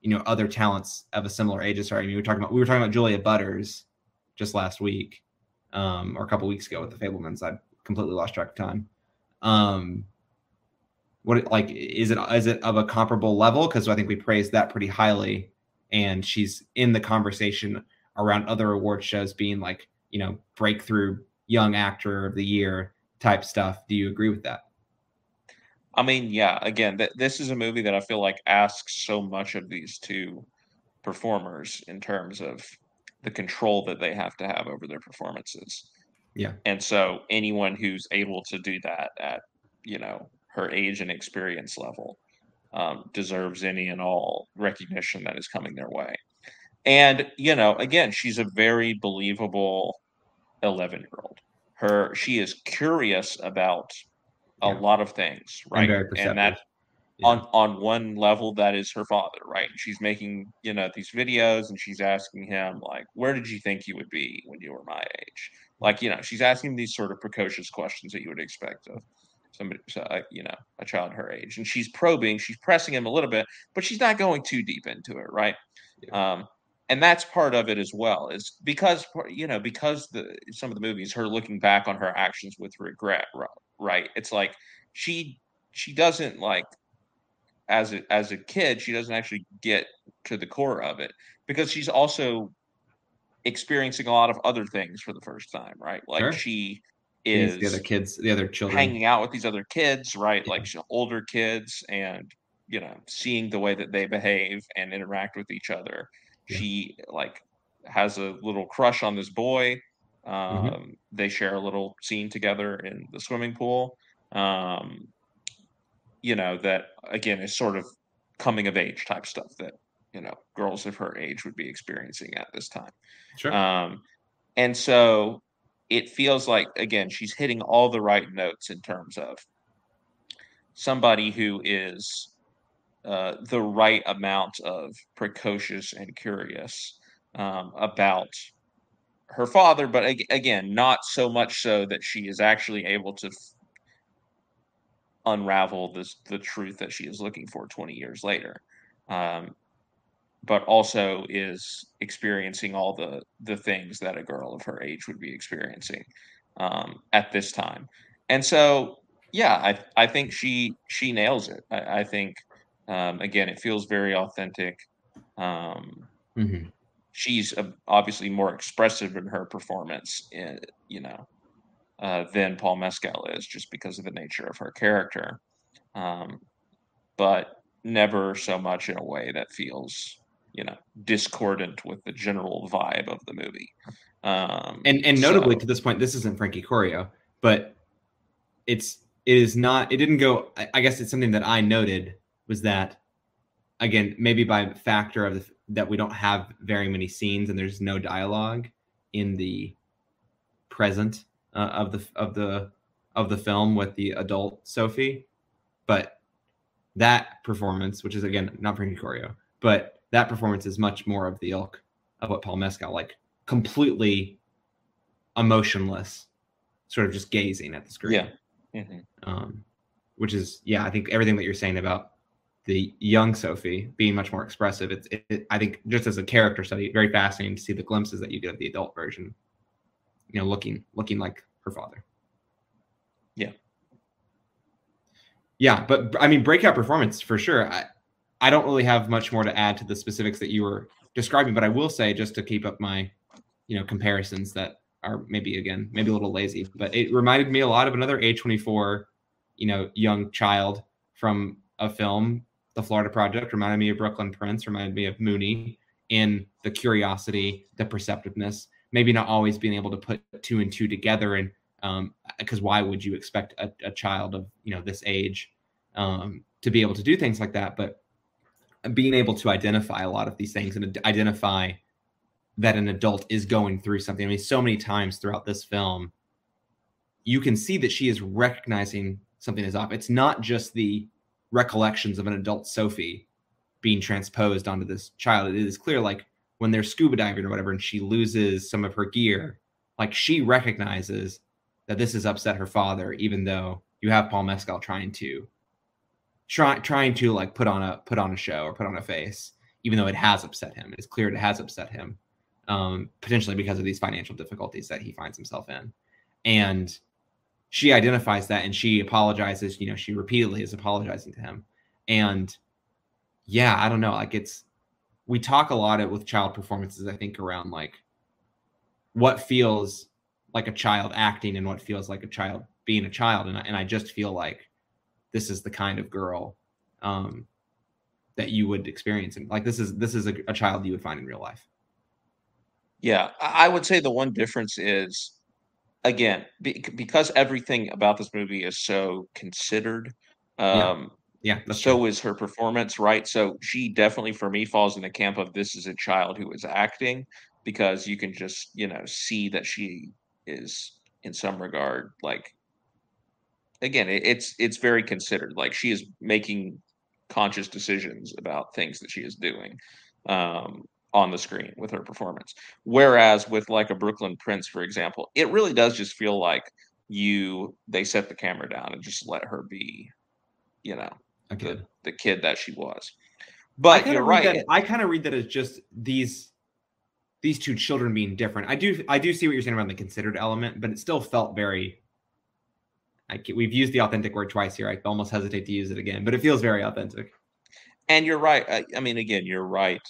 you know, other talents of a similar age her? I mean, we were talking about we were talking about Julia Butters just last week, um, or a couple weeks ago with the Fabelmans. I completely lost track of time. Um, what like is it is it of a comparable level? Because I think we praised that pretty highly, and she's in the conversation around other award shows being like you know breakthrough young actor of the year type stuff. Do you agree with that? I mean, yeah. Again, th- this is a movie that I feel like asks so much of these two performers in terms of the control that they have to have over their performances. Yeah. And so anyone who's able to do that at, you know, her age and experience level um, deserves any and all recognition that is coming their way. And, you know, again, she's a very believable 11 year old. Her, she is curious about a Yeah. lot of things, right? very And, that Yeah. on on one level that is her father right? She's making you know these videos and she's asking him like where did you think you would be when you were my age? Like you know she's asking these sort of precocious questions that you would expect of somebody so, uh, you know a child her age. And she's probing she's pressing him a little bit but she's not going too deep into it right? Um and that's part of it as well is because you know because the some of the movies her looking back on her actions with regret ri- right? It's like she she doesn't like as a as a kid she doesn't actually get to the core of it because she's also experiencing a lot of other things for the first time right like Sure. she is the other kids, the other children. hanging out with these other kids right Yeah. like older kids and you know seeing the way that they behave and interact with each other Yeah. she like has a little crush on this boy um Mm-hmm. they share a little scene together in the swimming pool um you know that again is sort of coming of age type stuff that you know girls of her age would be experiencing at this time Sure. um, and so it feels like, again, she's hitting all the right notes in terms of somebody who is uh, the right amount of precocious and curious um, about her father, but ag- again, not so much so that she is actually able to f- unravel this the truth that she is looking for 20 years later. Um, but also is experiencing all the the things that a girl of her age would be experiencing um, at this time. And so, yeah, I I think she she nails it. I, I think um, again, it feels very authentic. Um, Mhm. she's uh, obviously more expressive in her performance, in, you know, uh, than Paul Mescal is, just because of the nature of her character. Um, but never so much in a way that feels, you know, discordant with the general vibe of the movie. Um, And and notably so- to this point, this isn't Frankie Corio, but it's it is not. It didn't go. I, I guess it's something that I noted was that again maybe by factor of the, that we don't have very many scenes and there's no dialogue in the present uh, of the of the of the film with the adult Sophie, but that performance, which is again not Frankie Corio, but that performance is much more of the ilk of what Paul Mescal like completely emotionless, sort of just gazing at the screen. Yeah. Mhm. Um, which is yeah, I think everything that you're saying about the young Sophie being much more expressive. It's it, it, I think just as a character study, very fascinating to see the glimpses that you get of the adult version. You know, looking looking like her father. Yeah. Yeah, but I mean, breakout performance for sure. I, I don't really have much more to add to the specifics that you were describing, but I will say just to keep up my, you know, comparisons that are maybe again, maybe a little lazy, but it reminded me a lot of another A24, you know, young child from a film. The Florida Project reminded me of Brooklyn Prince, reminded me of Moonee in the curiosity, the perceptiveness, maybe not always being able to put two and two together. And because um, why would you expect a, a, child of you know this age um, to be able to do things like that? But being able to identify a lot of these things and identify that an adult is going through something. I mean, so many times throughout this film, you can see that she is recognizing something is off. It's not just the recollections of an adult Sophie being transposed onto this child. It is clear, like when they're scuba diving or whatever, and she loses some of her gear, like she recognizes that this has upset her father, even though you have Paul Mescal trying to try, trying to like put on a put on a show or put on a face, even though it has upset him. It's clear it has upset him, um, potentially because of these financial difficulties that he finds himself in, and she identifies that and she apologizes. You know, she repeatedly is apologizing to him, and yeah, I don't know, like it's we talk a lot of, with child performances. I think around like what feels like a child acting and what feels like a child being a child, and I, and I just feel like this is the kind of girl um, that you would experience. And like this is this is a, a child you would find in real life. Yeah. I would say the one difference is again be, because everything about this movie is so considered um yeah, yeah so true. is her performance right so she definitely for me falls in the camp of this is a child who is acting because you can just you know see that she is in some regard like again, it's it's very considered. Like she is making conscious decisions about things that she is doing um, on the screen with her performance. Whereas with like a Brooklyn Prince, for example, it really does just feel like you they set the camera down and just let her be, you know, kid. The, the kid that she was. But you're right. That, I kind of read that as just these these two children being different. I do I do see what you're saying about the considered element, but it still felt very I we've used the authentic word twice here. I almost hesitate to use it again, but it feels very authentic. And you're right. I, I mean, again, you're right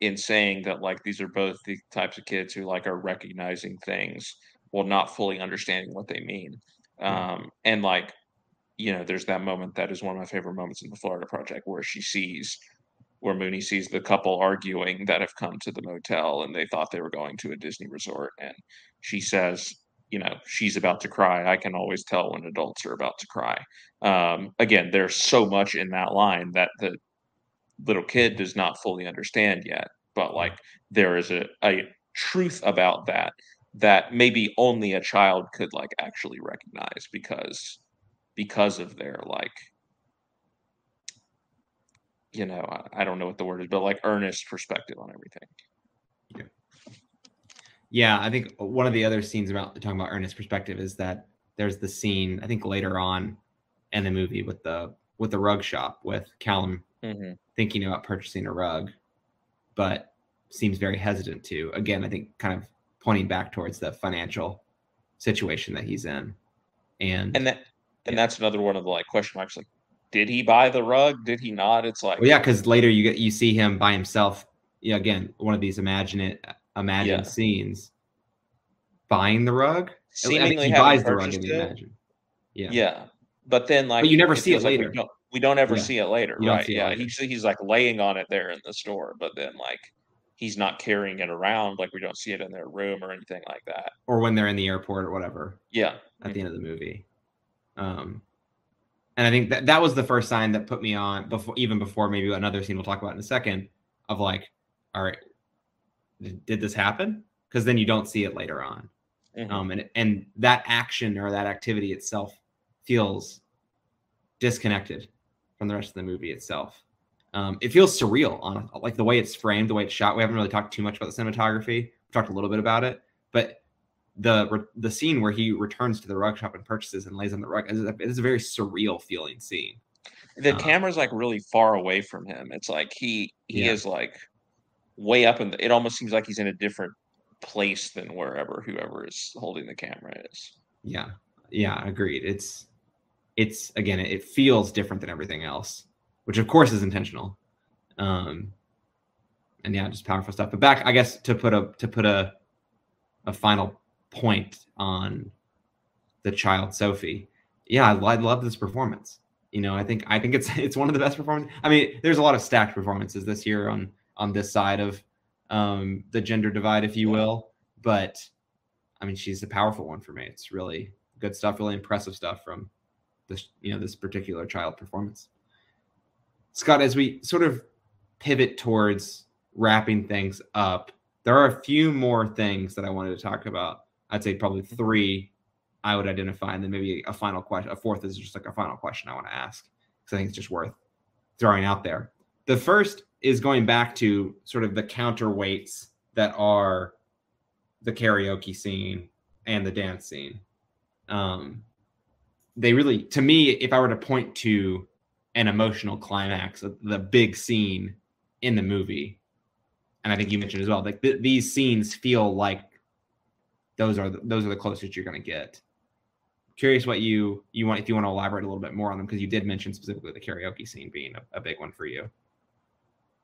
in saying that like these are both the types of kids who like are recognizing things while not fully understanding what they mean. Um, and like, you know, there's that moment that is one of my favorite moments in the Florida Project where she sees where Moonee sees the couple arguing that have come to the motel and they thought they were going to a Disney resort. And she says, you know she's about to cry i can always tell when adults are about to cry um, again there's so much in that line that the little kid does not fully understand yet but like there is a, a truth about that that maybe only a child could like actually recognize because because of their like you know I, I don't know what the word is but like earnest perspective on everything yeah, I think one of the other scenes about talking about earnest perspective is that there's the scene I think later on in the movie with the with the rug shop with Callum mm-hmm. thinking about purchasing a rug, but seems very hesitant to. Again, I think kind of pointing back towards the financial situation that he's in, and and that and yeah. that's another one of the like question marks. Like, did he buy the rug? Did he not? It's like, well, yeah, because later you get you see him by himself. Yeah, again, one of these imagine it imagine yeah. scenes buying the rug. Seemingly he buys the rug in the imagine. Yeah. Yeah. But then like but you never see it later. Like we, don't, we, don't, ever yeah. see it later, you right? Yeah. Later. He's he's like laying on it there in the store, but then like he's not carrying it around like we don't see it in their room or anything like that. Or when they're in the airport or whatever. Yeah. At the end of the movie. Um and I think that that was the first sign that put me on before even before maybe another scene we'll talk about in a second of like, all right, did this happen? Because then you don't see it later on. Mm-hmm. Um, and and that action or that activity itself feels disconnected from the rest of the movie itself. Um, it feels surreal on like the way it's framed, the way it's shot. We haven't really talked too much about the cinematography. We talked a little bit about it, but the the scene where he returns to the rug shop and purchases and lays on the rug is a, it is a very surreal feeling scene. The um, camera's like really far away from him. It's like he he yeah. is like way up in the, it almost seems like he's in a different place than wherever whoever is holding the camera is. Yeah. Yeah, agreed. It's it's again it feels different than everything else, which of course is intentional. Um and yeah, just powerful stuff. But back I guess to put a to put a a final point on the child Sophie. Yeah, I, I love this performance. You know, I think I think it's [LAUGHS] it's one of the best performances. I mean, there's a lot of stacked performances this year on on this side of um, the gender divide, if you will. But I mean, she's a powerful one for me. It's really good stuff, really impressive stuff from this, you know, this particular child performance. Scott, as we sort of pivot towards wrapping things up, there are a few more things that I wanted to talk about. I'd say probably mm-hmm. three I would identify, and then maybe a final question. A fourth is just like a final question I want to ask because I think it's just worth throwing out there. The first is going back to sort of the counterweights that are the karaoke scene and the dance scene. Um, they really, to me, if I were to point to an emotional climax, the big scene in the movie, and I think you mentioned as well, like th- these scenes feel like those are the, those are the closest you're going to get. Curious what you you want if you want to elaborate a little bit more on them because you did mention specifically the karaoke scene being a, a big one for you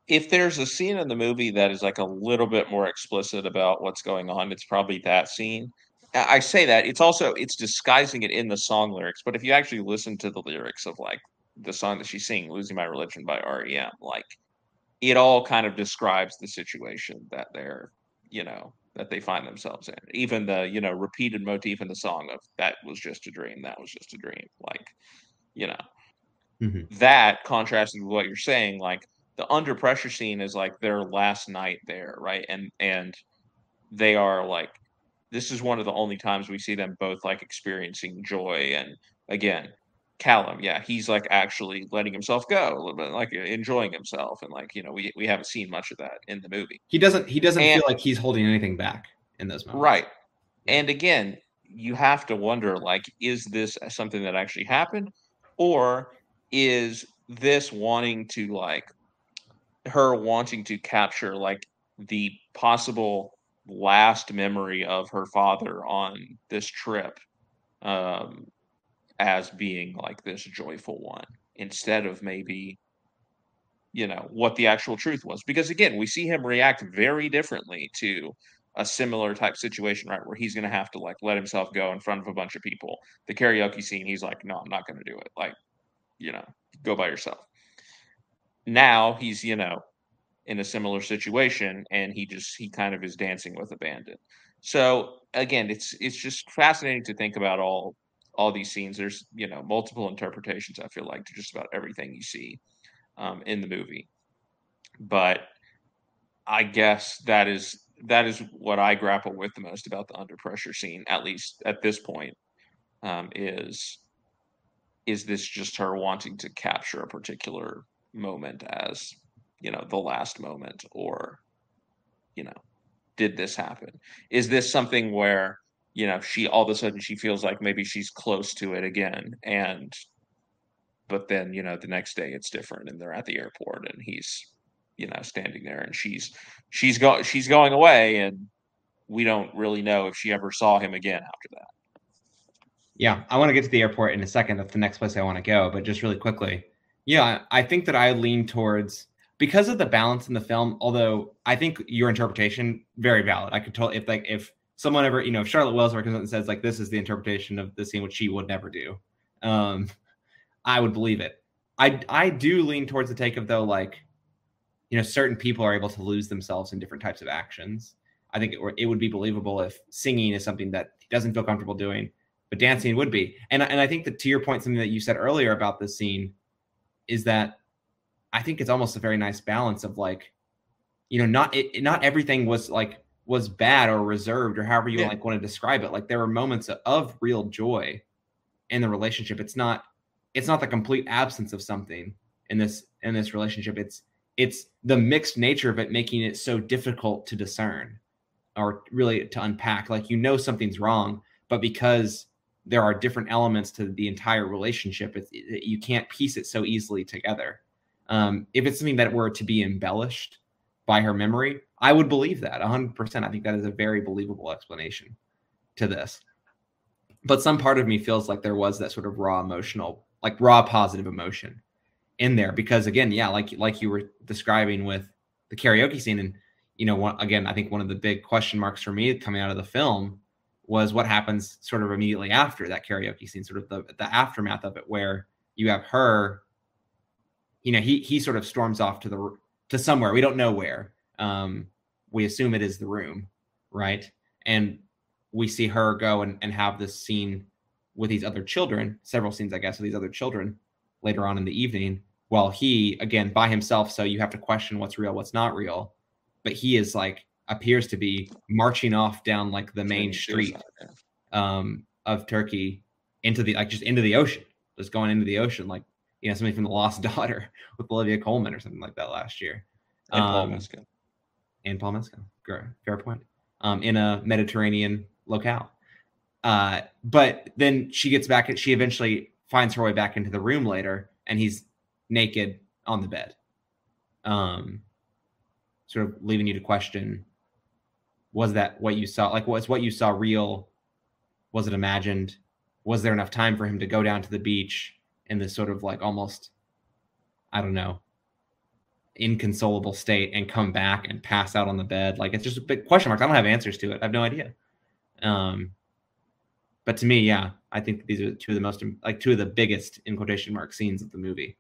if there's a scene in the movie that is like a little bit more explicit about what's going on, it's probably that scene. I say that it's also it's disguising it in the song lyrics, but if you actually listen to the lyrics of like the song that she's singing, "Losing My Religion" by REM, like it all kind of describes the situation that they're, you know, that they find themselves in. Even the, you know, repeated motif in the song of "That was just a dream, that was just a dream," like, you know, mm-hmm. that contrasted with what you're saying, like the under pressure scene is like their last night there, right? And and they are like this is one of the only times we see them both like experiencing joy and again Callum, yeah, he's like actually letting himself go a little bit, like enjoying himself, and like you know, we we haven't seen much of that in the movie. He doesn't he doesn't and, feel like he's holding anything back in those moments, right? And again, you have to wonder, like, is this something that actually happened, or is this wanting to like her wanting to capture like the possible last memory of her father on this trip um, as being like this joyful one instead of maybe you know what the actual truth was because again we see him react very differently to a similar type situation right where he's going to have to like let himself go in front of a bunch of people. The karaoke scene he's like no i'm not going to do it like you know go by yourself. Now he's you know in a similar situation and he just he kind of is dancing with abandon so again it's it's just fascinating to think about all all these scenes there's you know multiple interpretations i feel like to just about everything you see um, in the movie. But i guess that is that is what i grapple with the most about the under pressure scene at least at this point um, is is this just her wanting to capture a particular moment as you know the last moment or you know did this happen? Is this something where you know she all of a sudden she feels like maybe she's close to it again and but then you know the next day it's different and they're at the airport and he's you know standing there and she's she's go she's going away and we don't really know if she ever saw him again after that yeah i want to get to the airport in a second that's the next place i want to go but just really quickly yeah i think that i lean towards because of the balance in the film. Although I think your interpretation very valid. I could totally if like if someone ever you know if Charlotte Wells comes and says like this is the interpretation of the scene which she would never do, um, I would believe it. I I do lean towards the take of though like you know certain people are able to lose themselves in different types of actions. I think it, it would be believable if singing is something that he doesn't feel comfortable doing, but dancing would be. And and I think that to your point, something that you said earlier about this scene is that I think it's almost a very nice balance of like, you know, not it, not everything was like was bad or reserved or however you yeah. like want to describe it. Like there were moments of, of real joy in the relationship. It's not it's not the complete absence of something in this in this relationship. It's it's the mixed nature of it making it so difficult to discern or really to unpack. Like you know something's wrong, but because there are different elements to the entire relationship, it, you can't piece it so easily together. Um, if it's something that were to be embellished by her memory, I would believe that 100%. I think that is a very believable explanation to this. But some part of me feels like there was that sort of raw emotional, like raw positive emotion in there because again, yeah, like like you were describing with the karaoke scene and you know, one, again, I think one of the big question marks for me coming out of the film was what happens sort of immediately after that karaoke scene, sort of the the aftermath of it, where you have her. You know, he he sort of storms off to the to somewhere we don't know where. Um, we assume it is the room, right? And we see her go and, and have this scene with these other children, several scenes, I guess, with these other children later on in the evening, while he, again, by himself. So you have to question what's real, what's not real. But he is like, appears to be marching off down like the main street um, of Turkey into the, like, just into the ocean, just going into the ocean, like, you know, something from The Lost [LAUGHS] Daughter with Olivia Colman or something like that last year. And um, Paul Mescal. And Paul Mescal. Fair point. Um, in a Mediterranean locale. Uh, but then she gets back. She eventually finds her way back into the room later, and he's naked on the bed. Um, sort of leaving you to question: Was that what you saw? Like, was what you saw real? Was it imagined? Was there enough time for him to go down to the beach in this sort of like almost, I don't know, inconsolable state and come back and pass out on the bed? Like, it's just a big question mark. I don't have answers to it. I have no idea. Um, but to me, yeah, I think these are two of the most like two of the biggest in quotation mark scenes of the movie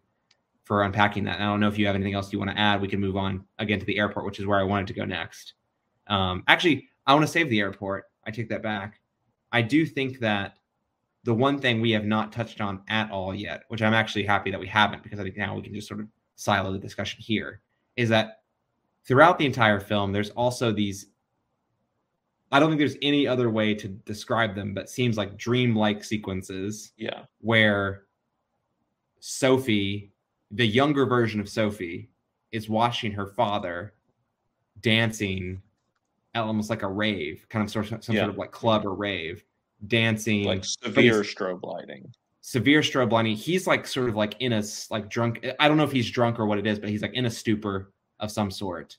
for unpacking that. And I don't know if you have anything else you want to add. We can move on again to the airport, which is where I wanted to go next. Um, actually, I want to save the airport. I take that back. I do think that the one thing we have not touched on at all yet, which I'm actually happy that we haven't, because I think now we can just sort of silo the discussion here, is that throughout the entire film, there's also these I don't think there's any other way to describe them, but seems like dreamlike sequences. Yeah. Where Sophie, the younger version of Sophie, is watching her father dancing at almost like a rave, kind of sort of some yeah. sort of like club or rave, dancing like severe strobe lighting. Severe strobe lighting. He's like sort of like in a like drunk. I don't know if he's drunk or what it is, but he's like in a stupor of some sort.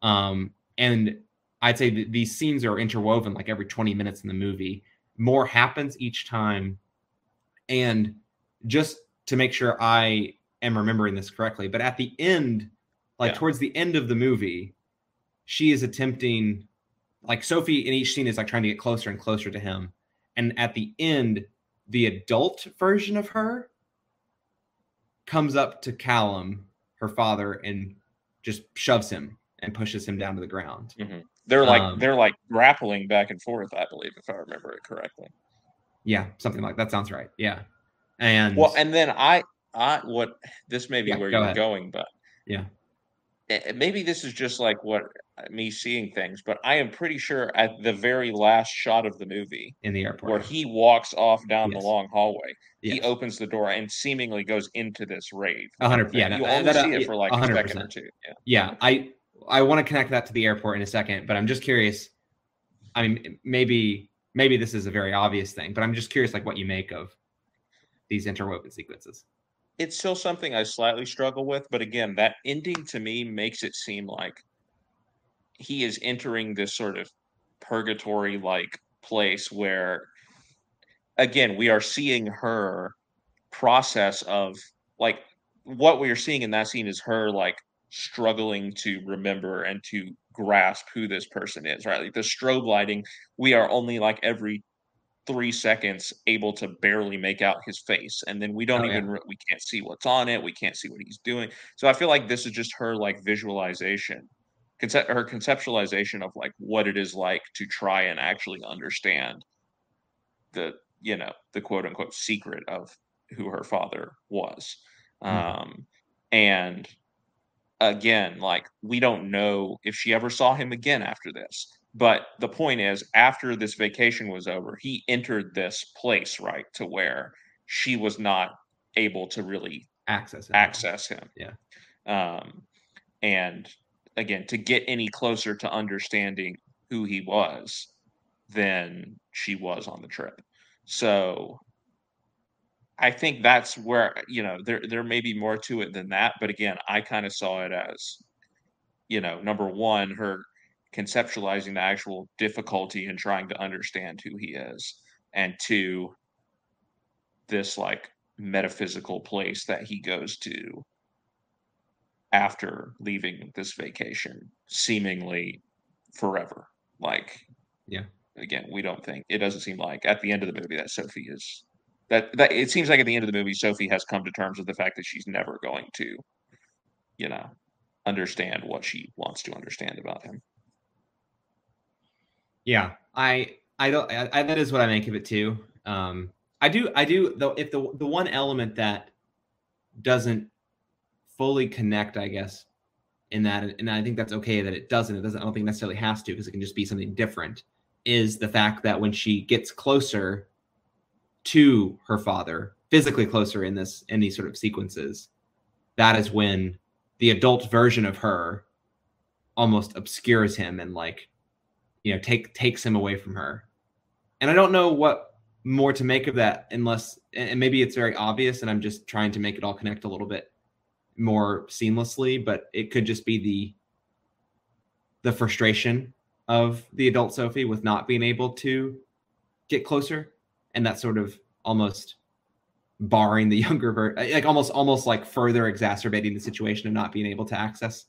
Um, and I'd say th- these scenes are interwoven like every 20 minutes in the movie. More happens each time. And just to make sure I am remembering this correctly, but at the end, like yeah. towards the end of the movie, she is attempting, like Sophie in each scene is like trying to get closer and closer to him. And at the end, the adult version of her comes up to Callum, her father, and just shoves him and pushes him down to the ground. Mm-hmm. They're like um, they're like grappling back and forth, I believe, if I remember it correctly. Yeah, something like that sounds right. Yeah. And well, and then I I what this may be yeah, where go you're ahead. going, but yeah. Maybe this is just like what uh, me seeing things, but I am pretty sure at the very last shot of the movie in the airport where he walks off down yes. the long hallway, yes. he opens the door and seemingly goes into this rave. hundred, yeah, you only that, see it for like 100%. a second or two. Yeah, yeah. I I want to connect that to the airport in a second, but I'm just curious. I mean, maybe maybe this is a very obvious thing, but I'm just curious, like what you make of these interwoven sequences. It's still something I slightly struggle with, but again, that ending to me makes it seem like he is entering this sort of purgatory like place where again we are seeing her process of like what we are seeing in that scene is her like struggling to remember and to grasp who this person is, right? Like the strobe lighting, we are only like every three seconds able to barely make out his face and then we don't oh, even yeah. we can't see what's on it we can't see what he's doing so i feel like this is just her like visualization concept her conceptualization of like what it is like to try and actually understand the you know the quote unquote secret of who her father was mm-hmm. um and again, like we don't know if she ever saw him again after this. But the point is, after this vacation was over, he entered this place, right, to where she was not able to really access him. access him. Yeah. Um, and again, to get any closer to understanding who he was than she was on the trip. So I think that's where you know there there may be more to it than that, but again, I kind of saw it as you know, number one, her conceptualizing the actual difficulty in trying to understand who he is, and to this like metaphysical place that he goes to after leaving this vacation, seemingly forever. Like, yeah, again, we don't think it doesn't seem like at the end of the movie that Sophie is that that it seems like at the end of the movie Sophie has come to terms with the fact that she's never going to, you know, understand what she wants to understand about him. Yeah, I I don't I, I, that is what I make of it too. Um, I do I do though if the the one element that doesn't fully connect, I guess, in that, and I think that's okay that it doesn't. It doesn't. I don't think necessarily has to because it can just be something different. Is the fact that when she gets closer to her father, physically closer in this in these sort of sequences, that is when the adult version of her almost obscures him and like you know take takes him away from her. And i don't know what more to make of that unless and maybe it's very obvious and i'm just trying to make it all connect a little bit more seamlessly but it could just be the the frustration of the adult sophie with not being able to get closer and that sort of almost barring the [LAUGHS] younger ver- like almost almost like further exacerbating the situation of not being able to access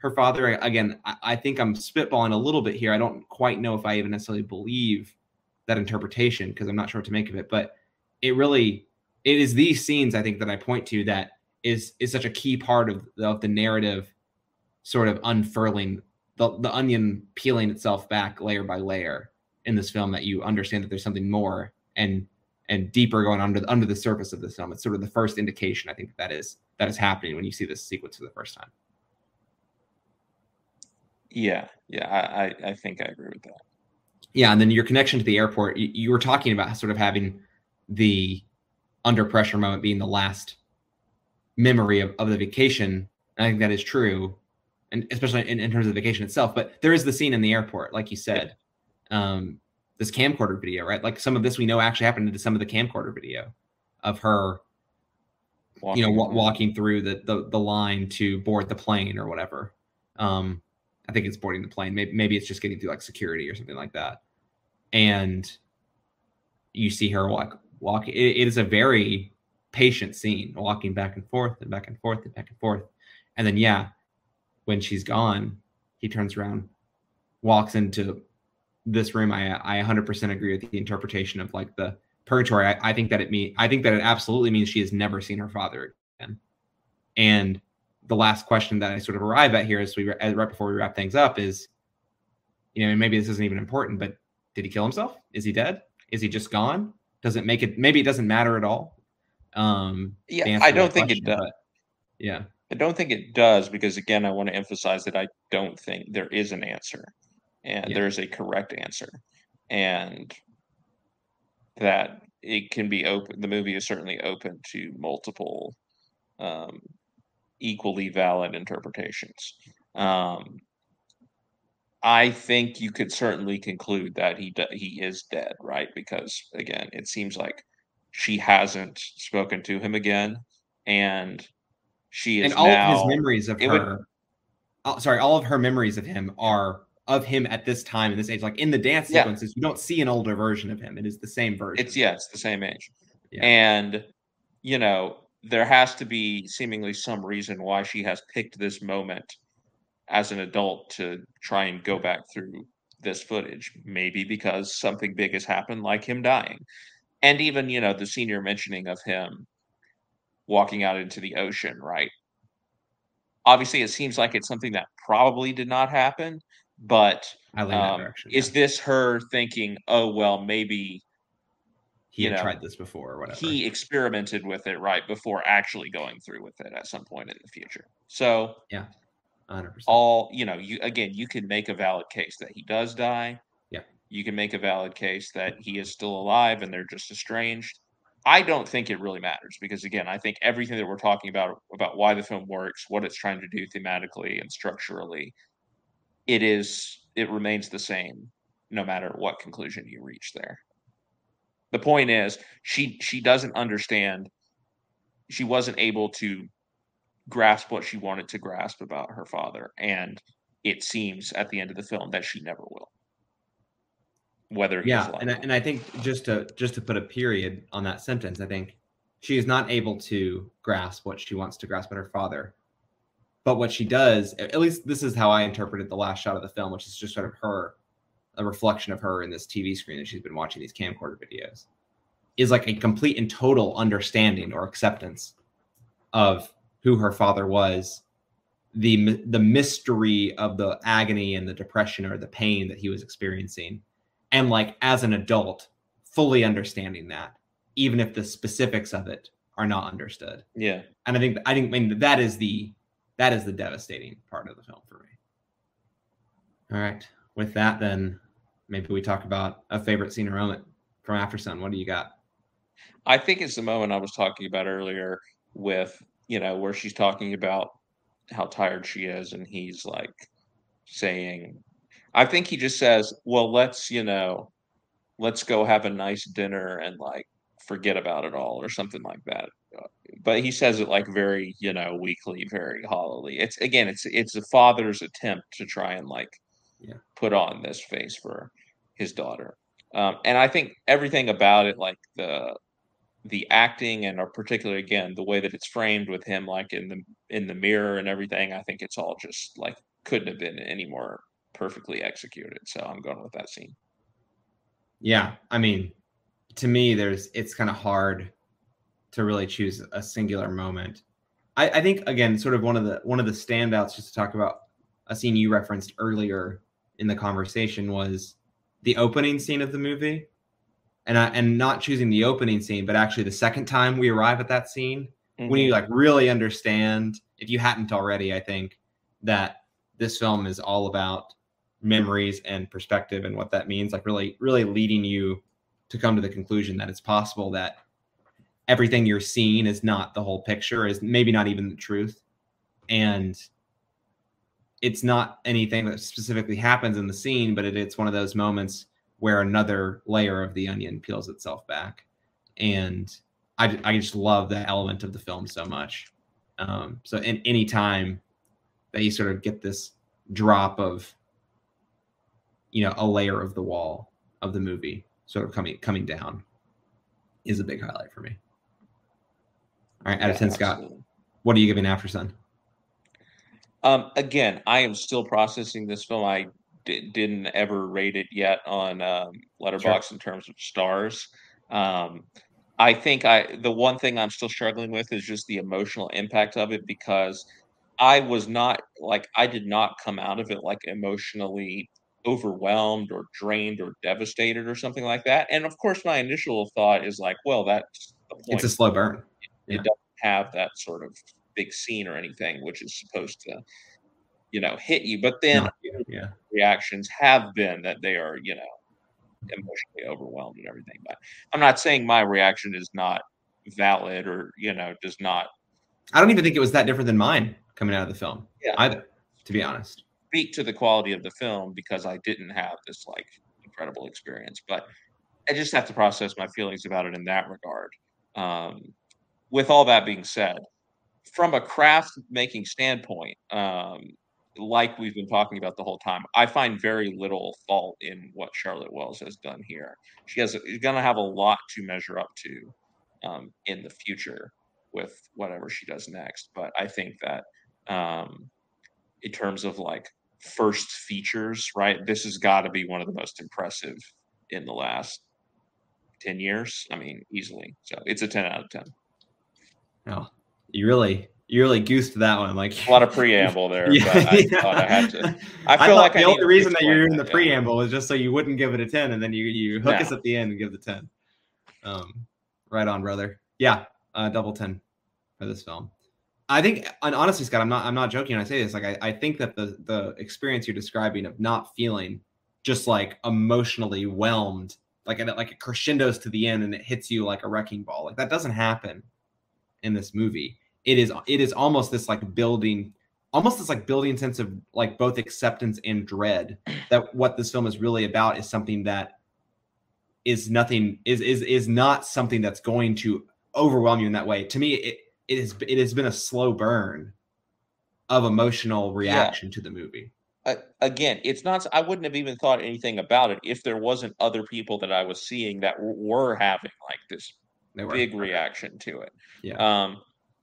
her father again I, think i'm spitballing a little bit here i don't quite know if i even necessarily believe that interpretation because i'm not sure what to make of it but it really it is these scenes i think that i point to that is is such a key part of the, of the narrative sort of unfurling the, the onion peeling itself back layer by layer in this film that you understand that there's something more and and deeper going under under the surface of the film. It's sort of the first indication I think that is that is happening when you see this sequence for the first time. Yeah, yeah, I I think I agree with that. Yeah, and then your connection to the airport, you, you were talking about sort of having the under pressure moment being the last memory of, of the vacation. I think that is true, and especially in, in terms of the vacation itself. But there is the scene in the airport, like you said. Um, this camcorder video, right? Like some of this we know actually happened into some of the camcorder video of her, walking you know, w- walking through the, the the line to board the plane or whatever. Um, I think it's boarding the plane. Maybe maybe it's just getting through like security or something like that. And you see her walk walk. it, it is a very patient scene, walking back and forth and back and forth and back and forth. And then yeah, when she's gone, he turns around, walks into this room, I I 100% agree with the interpretation of like the purgatory. I, I think that it mean I think that it absolutely means she has never seen her father again. And the last question that I sort of arrive at here, as we as, right before we wrap things up, is, you know, maybe this isn't even important, but did he kill himself? Is he dead? Is he just gone? Does it make it? Maybe it doesn't matter at all. Um, yeah, I don't think question, it does. Yeah, I don't think it does because again, I want to emphasize that I don't think there is an answer and yeah. there's a correct answer and that it can be open the movie is certainly open to multiple um, equally valid interpretations um, i think you could certainly conclude that he he is dead right because again it seems like she hasn't spoken to him again and she is and all now, of his memories of her would, oh, sorry all of her memories of him are of him at this time in this age. Like in the dance yeah. sequences, you don't see an older version of him. It is the same version. It's yeah, it's the same age. Yeah. And you know, there has to be seemingly some reason why she has picked this moment as an adult to try and go back through this footage. Maybe because something big has happened, like him dying. And even, you know, the senior mentioning of him walking out into the ocean, right? Obviously, it seems like it's something that probably did not happen, but um, is yeah. this her thinking, oh well, maybe he you know, tried this before or whatever. He experimented with it right before actually going through with it at some point in the future. So yeah, 100%. All you know, you again, you can make a valid case that he does die. Yeah, you can make a valid case that he is still alive and they're just estranged. I don't think it really matters because again, I think everything that we're talking about about why the film works, what it's trying to do thematically and structurally, it is it remains the same no matter what conclusion you reach there. The point is she she doesn't understand. She wasn't able to grasp what she wanted to grasp about her father and it seems at the end of the film that she never will. Whether yeah and I, and I think just to just to put a period on that sentence i think she is not able to grasp what she wants to grasp about her father. But what she does, at least this is how I interpreted the last shot of the film, which is just sort of her a reflection of her in this TV screen that she's been watching these camcorder videos, is like a complete and total understanding or acceptance of who her father was, the the mystery of the agony and the depression or the pain that he was experiencing, and like as an adult, fully understanding that, even if the specifics of it are not understood. Yeah, and I think I think I mean that is the that is the devastating part of the film for me. All right, with that, then maybe we talk about a favorite scene or moment from Aftersun. What do you got? I think it's the moment I was talking about earlier with you know where she's talking about how tired she is, and he's like saying, I think he just says, "Well, let's you know, let's go have a nice dinner and like forget about it all," or something like that. But he says it like very you know weakly, very hollowly. It's again, it's it's a father's attempt to try and like yeah. put on this face for his daughter. Um, and I think everything about it, like the the acting and or particularly again the way that it's framed with him like in the in the mirror and everything i think it's all just like couldn't have been any more perfectly executed so i'm going with that scene yeah i mean to me there's it's kind of hard to really choose a singular moment I, I think again sort of one of the one of the standouts just to talk about a scene you referenced earlier in the conversation was the opening scene of the movie and I, and not choosing the opening scene, but actually the second time we arrive at that scene, mm-hmm. when you mm-hmm. like really understand, if you hadn't already, I think that this film is all about memories and perspective and what that means, like really, really leading you to come to the conclusion that it's possible that everything you're seeing is not the whole picture, is maybe not even the truth. And it's not anything that specifically happens in the scene, but it, it's one of those moments where another layer of the onion peels itself back. And I, I just love that element of the film so much. Um, so in any time that you sort of get this drop of, you know, a layer of the wall of the movie sort of coming coming down is a big highlight for me. All right, out of 10, Scott, what are you giving Aftersun? Um, again, I am still processing this film. I didn't ever rate it yet on um, Letterboxd sure. in terms of stars. Um, I think I the one thing I'm still struggling with is just the emotional impact of it because I was not like I did not come out of it like emotionally overwhelmed or drained or devastated or something like that. And of course, my initial thought is like, well, that's. It's a slow burn. It, yeah. it doesn't have that sort of big scene or anything, which is supposed to you know hit you but then no, yeah. reactions have been that they are you know emotionally overwhelmed and everything but i'm not saying my reaction is not valid or you know does not i don't even think it was that different than mine coming out of the film yeah. either to be honest speak to the quality of the film because i didn't have this like incredible experience but i just have to process my feelings about it in that regard um, with all that being said from a craft making standpoint um, like we've been talking about the whole time, I find very little fault in what Charlotte Wells has done here. She has is going to have a lot to measure up to um, in the future with whatever she does next. But I think that um, in terms of like first features, right, this has got to be one of the most impressive in the last 10 years. I mean, easily. So it's a 10 out of 10. Oh, you really you really goosed that one. Like a lot of preamble [LAUGHS] there. yeah, I yeah. thought I had to. I feel I like the only reason that you're in the preamble is just so you wouldn't give it a ten, and then you you hook no. us at the end and give the ten. Um, right on, brother. Yeah, uh, double ten for this film. I think, and honestly, Scott, I'm not I'm not joking when I say this. Like, I, I think that the the experience you're describing of not feeling just like emotionally whelmed, like it like it crescendos to the end and it hits you like a wrecking ball. Like that doesn't happen in this movie it is it is almost this like building almost this like building sense of like both acceptance and dread that what this film is really about is something that is nothing is is is not something that's going to overwhelm you in that way. To me it it has it has been a slow burn of emotional reaction yeah. to the movie. Uh, again it's not i wouldn't have even thought anything about it if there wasn't other people that i was seeing that w- were having like this big reaction to it. Yeah. Um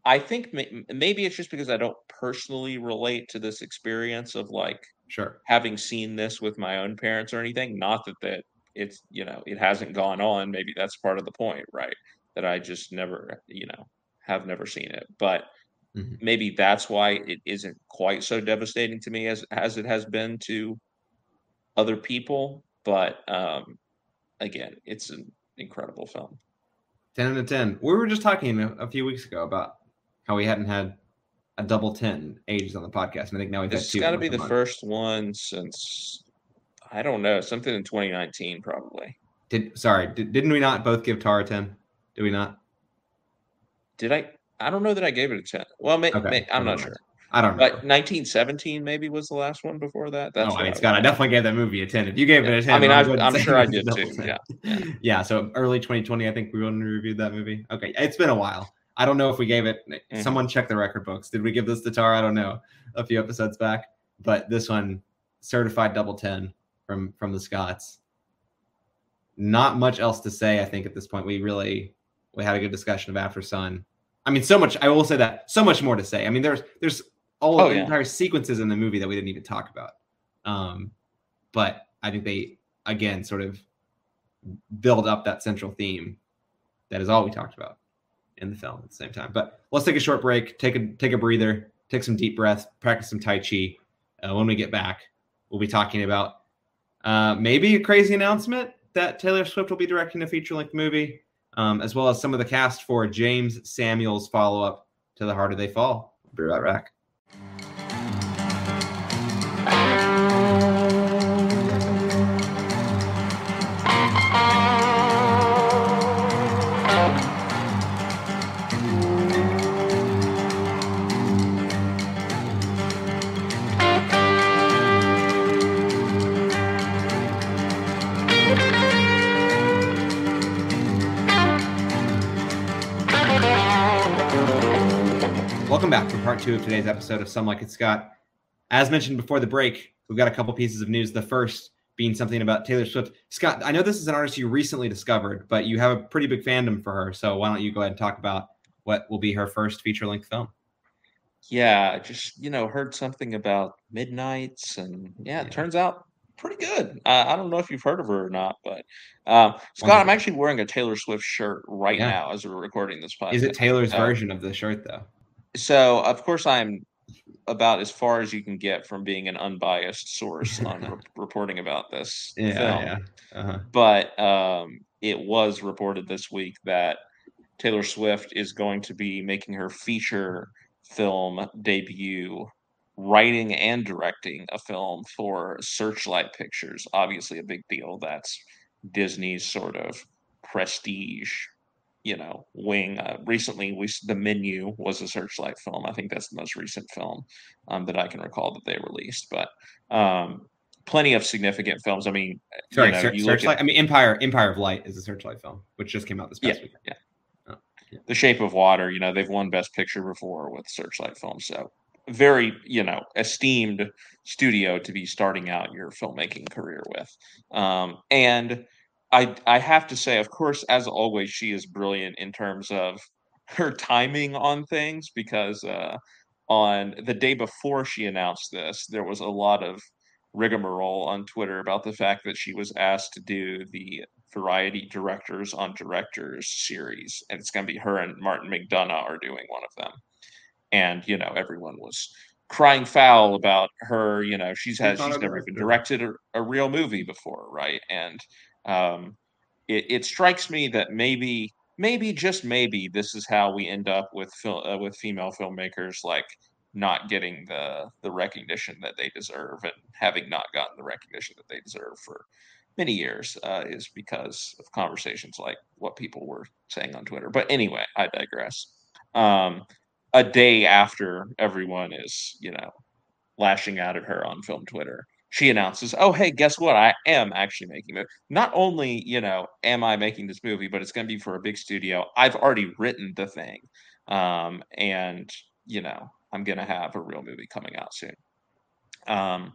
I think maybe it's just because I don't personally relate to this experience of like Sure. having seen this with my own parents or anything. Not that that it's you know it hasn't gone on. Maybe that's part of the point, right? That I just never you know have never seen it, but Mhm. maybe that's why it isn't quite so devastating to me as as it has been to other people. But um, again, it's an incredible film. 10 out of 10. We were just talking a, a few weeks ago about how we hadn't had a double 10 ages on the podcast. And I think now we've This had got to be the month. first one since I don't know something in 2019 probably. Did sorry, did, didn't we not both give Tar a 10? Did we not? Did I? I don't know that I gave it a 10. Well, may, Okay, may- I'm not sure. I don't know. But 1917 maybe was the last one before that. That's oh, I mean, I Scott, I would- definitely gave that movie a 10. If you gave it a 10, I mean, I'm I've- going to I'm sure I did too, 10. yeah, yeah. [LAUGHS] So early 2020, I think we only reviewed that movie. Okay. It's been a while. I don't know if we gave it. Mhm. Someone check the record books. Did we give this to Tar? I don't know. A few episodes back, but this one certified double 10 from from the Scots. Not much else to say. I think at this point we really we had a good discussion of Aftersun. I mean, so much. I will say that so much more to say. I mean, there's there's all Oh, yeah. entire sequences in the movie that we didn't even talk about. Um, but I think they again sort of build up that central theme that is all we talked about in the film at the same time. But let's take a short break, take a take a breather, take some deep breaths, practice some tai chi. Uh, when we get back, we'll be talking about uh, maybe a crazy announcement that Taylor Swift will be directing a feature length movie, um, as well as some of the cast for Jeymes Samuel's follow up to The Harder They Fall. Be right back. Welcome back for part two of today's episode of Some Like It Scott. As mentioned before the break, we've got a couple pieces of news. The first being something about Taylor Swift. Scott, I know this is an artist you recently discovered, but you have a pretty big fandom for her. So why don't you go ahead and talk about what will be her first feature length film? Yeah, I just you know heard something about Midnights, and yeah, it Yeah. turns out pretty good. Uh, I don't know if you've heard of her or not, but um, Scott, I'm actually wearing a Taylor Swift shirt right Yeah. now as we're recording this podcast. Is it Taylor's Uh, version of the shirt, though? So, of course, I'm about as far as you can get from being an unbiased source [LAUGHS] on re- reporting about this film. yeah. Uh-huh. But um, it was reported this week that Taylor Swift is going to be making her feature film debut, writing and directing a film for Searchlight Pictures. Obviously, a big deal. That's Disney's sort of prestige, you know, wing. Uh, recently, we the menu was a Searchlight film. I think that's the most recent film um, that I can recall that they released. But um, plenty of significant films. I mean, Sorry, you know, Search- you look at- Searchlight. I mean, Empire. Empire of Light is a Searchlight film, which just came out this past Yeah, week. yeah. Oh, yeah. The Shape of Water, you know, they've won Best Picture before with Searchlight Films. So very, you know, esteemed studio to be starting out your filmmaking career with. Um, and I I have to say, of course, as always, she is brilliant in terms of [LAUGHS] her timing on things because uh, on the day before she announced this, there was a lot of rigmarole on Twitter about the fact that she was asked to do the Variety Directors on Directors series, and it's going to be her and Martin McDonagh are doing one of them. And you know, everyone was crying foul about her. You know, she's had she's never even directed a, a real movie before, right? And um, it, it strikes me that maybe, maybe just maybe, this is how we end up with fil- uh, with female filmmakers like not getting the the recognition that they deserve and having not gotten the recognition that they deserve for many years uh, is because of conversations like what people were saying on Twitter. But anyway, I digress. Um, a day after everyone is, you know, lashing out at her on film Twitter, she announces, "Oh, hey, guess what? I am actually making it. Not only, you know, am I making this movie, but it's going to be for a big studio. I've already written the thing, um, and you know, I'm going to have a real movie coming out soon." Um,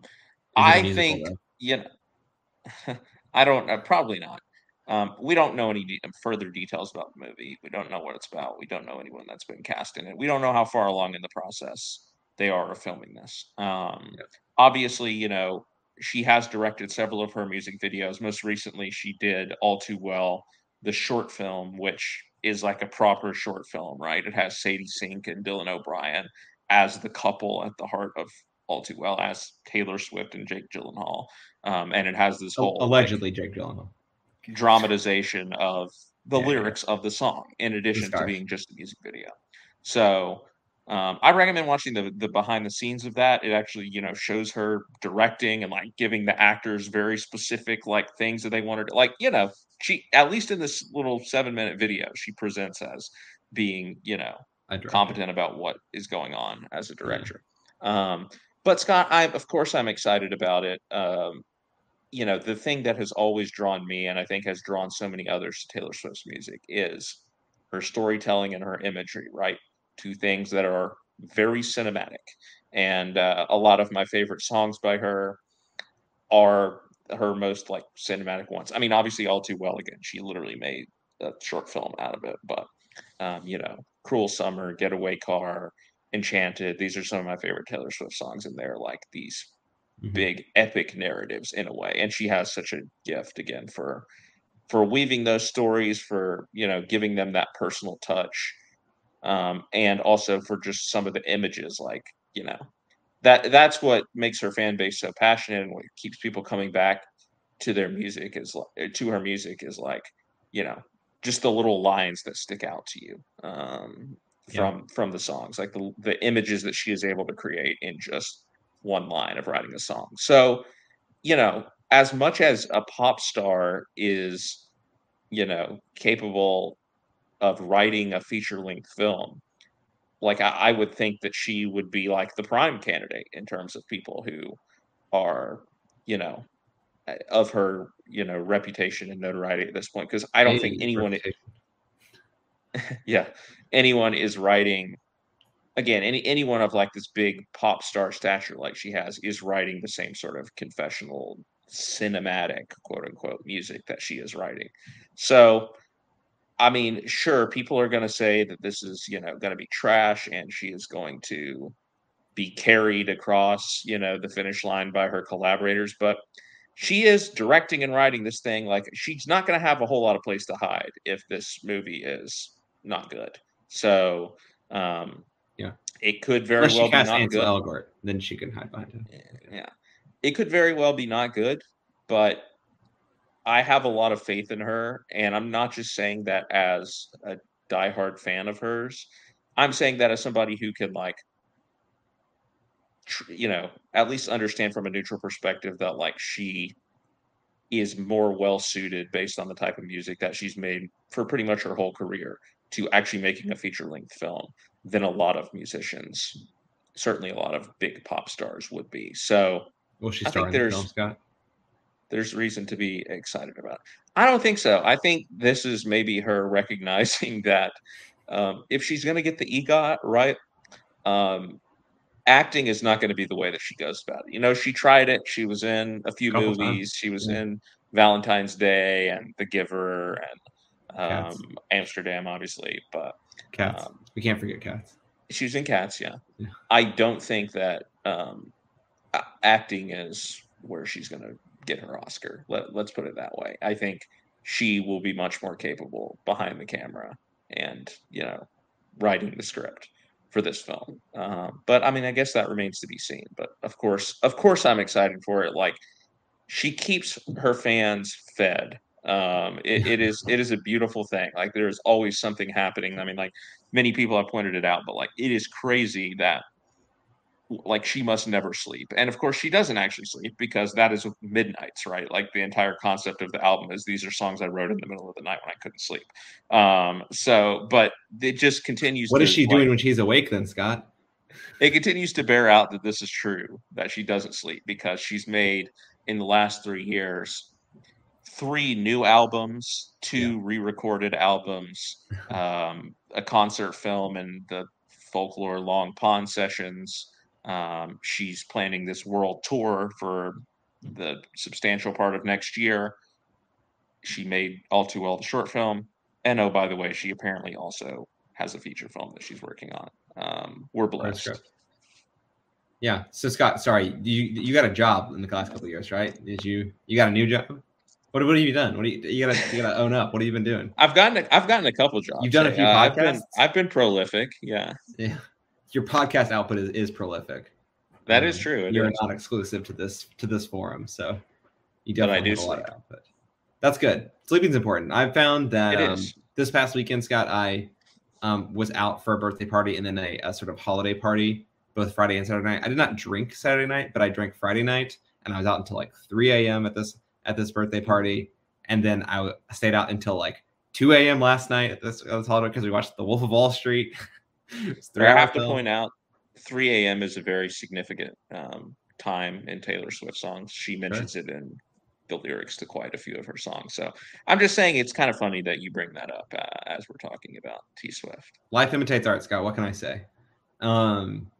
Is it a I musical, think though? you know, [LAUGHS] I don't uh, probably not. Um, we don't know any de- further details about the movie. We don't know what it's about. We don't know anyone that's been cast in it. We don't know how far along in the process they are of filming this. Um. Obviously, you know, she has directed several of her music videos. Most recently, she did All Too Well, the short film, which is like a proper short film, right? It has Sadie Sink and Dylan O'Brien as the couple at the heart of All Too Well, as Taylor Swift and Jake Gyllenhaal. Um, and it has this whole like, Allegedly, Jake Gyllenhaal. dramatization of the yeah. lyrics of the song in addition to being just a music video. So um, I recommend watching the the behind the scenes of that. It actually, you know, shows her directing and like giving the actors very specific like things that they wanted. To, like, you know, she at least in this little seven minute video, she presents as being, you know, competent about what is going on as a director. Um, but Scott, I of course I'm excited about it. Um, you know, the thing that has always drawn me, and I think has drawn so many others to Taylor Swift's music, is her storytelling and her imagery. Right, two things that are very cinematic, and uh, a lot of my favorite songs by her are her most like cinematic ones. I mean, obviously, all too well. Again, she literally made a short film out of it, but um, you know, "Cruel Summer," "Getaway Car," "Enchanted." These are some of my favorite Taylor Swift songs, and they're like these Mhm. big epic narratives in a way. And she has such a gift again for for weaving those stories, for you know, giving them that personal touch, um, and also for just some of the images, like you know, that that's what makes her fan base so passionate and what keeps people coming back to their music is like to her music is like you know just the little lines that stick out to you um Yeah. from from the songs like the the images that she is able to create in just one line of writing a song so you know as much as a pop star is you know capable of writing a feature length film like I, I would think that she would be like the prime candidate in terms of people who are you know uh, of her you know reputation and notoriety at this point because i don't think anyone [LAUGHS] yeah. Anyone is writing again any anyone of like this big pop star stature like she has is writing the same sort of confessional cinematic quote unquote music that she is writing. So i mean sure people are going to say that this is you know going to be trash and she is going to be carried across you know the finish line by her collaborators but she is directing and writing this thing like she's not going to have a whole lot of place to hide if this movie is not good so um Yeah. it could very Unless well she be not Ansel good Elgort, then she can hide behind him. yeah it could very well be not good but i have a lot of faith in her and i'm not just saying that as a diehard fan of hers i'm saying that as somebody who can like tr- you know at least understand from a neutral perspective that like she is more well suited based on the type of music that she's made for pretty much her whole career to actually making a feature length film than a lot of musicians certainly a lot of big pop stars would be so well, she I star in the film, Scott? There's reason to be excited about. it. I don't think so. I think this is maybe her [LAUGHS] recognizing that um, if she's going to get the EGOT right, um, acting is not going to be the way that she goes about it. You know, she tried it. She was in a few Couple times, movies. She was yeah. in Valentine's Day and The Giver and um, Amsterdam, obviously, but Cats. um, we can't forget cats. she was in Cats. Yeah, Yeah. I don't think that um, acting is where she's going to get her Oscar. Let, let's put it that way. I think she will be much more capable behind the camera and you know writing the script for this film. Um, but I mean, I guess that remains to be seen. But of course, of course, I'm excited for it. Like she keeps her fans fed. Um, it, it is it is a beautiful thing. Like there is always something happening. I mean, like many people have pointed it out, but like it is crazy that like she must never sleep. And of course she doesn't actually sleep because that is midnights, right? Like the entire concept of the album is these are songs I wrote in the middle of the night when I couldn't sleep. Um so but it just continues What is she doing when she's awake then, Scott? it continues to bear out that this is true that she doesn't sleep because she's made in the last three years three new albums two re-recorded albums [LAUGHS] um, a concert film and the folklore long pond sessions um, she's planning this world tour for the substantial part of next year she made All Too Well the short film, and oh by the way, she apparently also has a feature film that she's working on. Um, we're blessed. Yeah. So Scott, sorry, you you got a job in the last couple years, right? Did you you got a new job? What, what have you done? What do you you gotta you gotta own up? What have you been doing? I've gotten a, I've gotten a couple jobs. You've done a few Uh, podcasts. I've been, I've been prolific. Yeah, yeah. Your podcast output is, is prolific. that is Um, true. It You're is. not exclusive to this to this forum, so you But I do have a lot sleep. of output. That's good. Sleeping's important. I've found that um, this past weekend, Scott, I um, was out for a birthday party and then a, a sort of holiday party, both Friday and Saturday night. I did not drink Saturday night, but I drank Friday night, and I was out until like 3 a.m. at this at this birthday party, and then I w- stayed out until like 2 a.m. last night at this, at this holiday because we watched The Wolf of Wall Street. [LAUGHS] I have to film. point out, 3 a.m. is a very significant um, time in Taylor Swift songs. She mentions it in the lyrics to quite a few of her songs. So I'm just saying it's kind of funny that you bring that up uh, as we're talking about T Swift. life imitates art scott what can i say um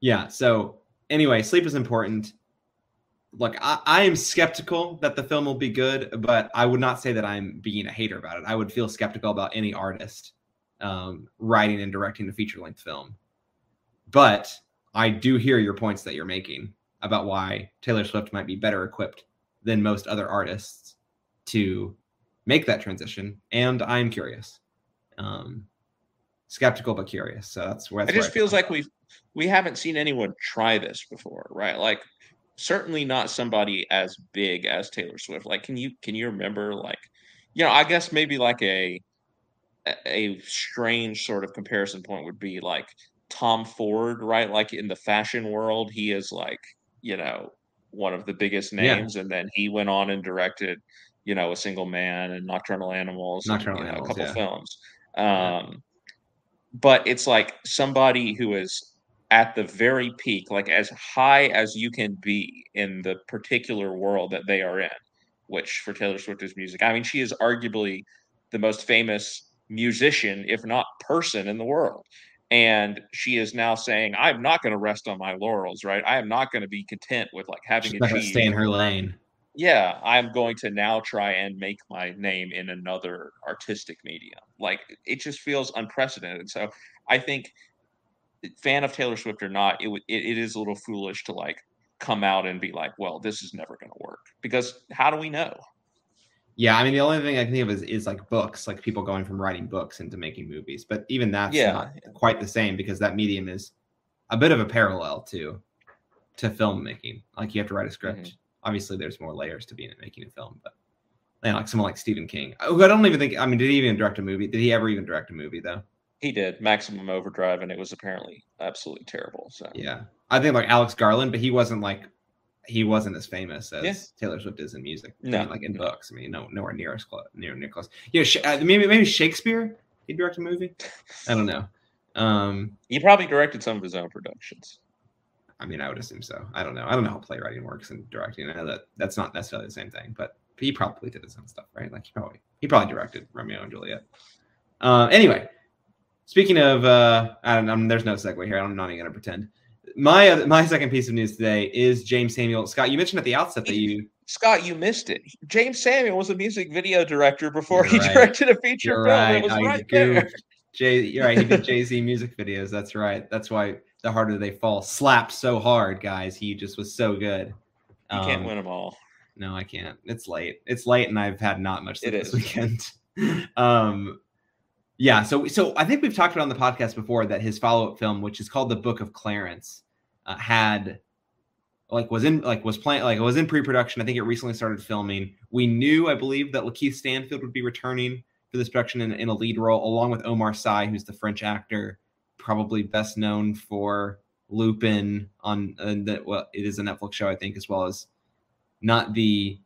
yeah so anyway sleep is important look I, I am skeptical that the film will be good but i would not say that i'm being a hater about it i would feel skeptical about any artist um, writing and directing a feature length film but i do hear your points that you're making about why taylor swift might be better equipped than most other artists to make that transition and i'm curious um, skeptical but curious. So that's where It just feels like we we haven't seen anyone try this before, right? Like certainly not somebody as big as Taylor Swift. Like can you can you remember like you know, I guess maybe like a a- strange sort of comparison point would be like Tom Ford, right? Like in the fashion world, he is like, you know, one of the biggest Yeah. names and then he went on and directed, you know, A Single Man and Nocturnal Animals, and, Nocturnal you know, a couple yeah. films. Yeah. Um but it's like somebody who is at the very peak, like as high as you can be in the particular world that they are in, which for Taylor Swift is music. I mean, she is arguably the most famous musician, if not person, in the world. And she is now saying, I'm not going to rest on my laurels, right? I am not going to be content with like having She's achieved stay in her lane. yeah, I'm going to now try and make my name in another artistic medium. Like it just feels unprecedented. So I think, fan of Taylor Swift or not, it it, it is a little foolish to like come out and be like, well, this is never going to work because how do we know? Yeah, I mean the only thing I can think of is, is like books, like people going from writing books into making movies. But even that's Yeah. not quite the same because that medium is a bit of a parallel to to filmmaking. Like you have to write a script. Mm-hmm. Obviously, there's more layers to being in making a film, but you know, like someone like Stephen King, who I don't even think. I mean, did he even direct a movie? Did he ever even direct a movie though? He did Maximum Overdrive, and it was apparently absolutely terrible. So Yeah, I think like Alex Garland, but he wasn't like he wasn't as famous as Yeah. Taylor Swift is in music. I mean, like in books. I mean, no, nowhere near as close. Near near close. Yeah, Sh- uh, maybe maybe Shakespeare. He direct a movie. I don't know. Um, he probably directed some of his own productions. I mean, I would assume so. I don't know. I don't know how playwriting works and directing. I know that that's not necessarily the same thing, but he probably did his own stuff, right? Like he probably he probably directed Romeo and Juliet. Uh, anyway, speaking of, uh, I don't, know, there's no segue here. I'm not even gonna pretend. My other, my second piece of news today is Jeymes Samuel Scott. You mentioned at the outset that you Scott, you missed it. Jeymes Samuel was a music video director before he directed a feature You're film. right. It was I right there. Jay, you're right. He did [LAUGHS] Jay Z music videos. That's right. That's why the harder they fall slapped so hard, guys. He just was so good. You can't Um, win them all. No, I can't. It's late. It's late, and I've had not much sleep It this weekend. [LAUGHS] um, yeah. So, so I think we've talked about on the podcast before that his follow-up film, which is called The Book of Clarence, uh, had like was in like was playing like it was in pre-production. I think it recently started filming. We knew, I believe, that Lakeith Stanfield would be returning for this production in, in a lead role, along with Omar Sy, who's the French actor, probably best known for Lupin on uh, the, well, it is a Netflix show, I think, as well as not the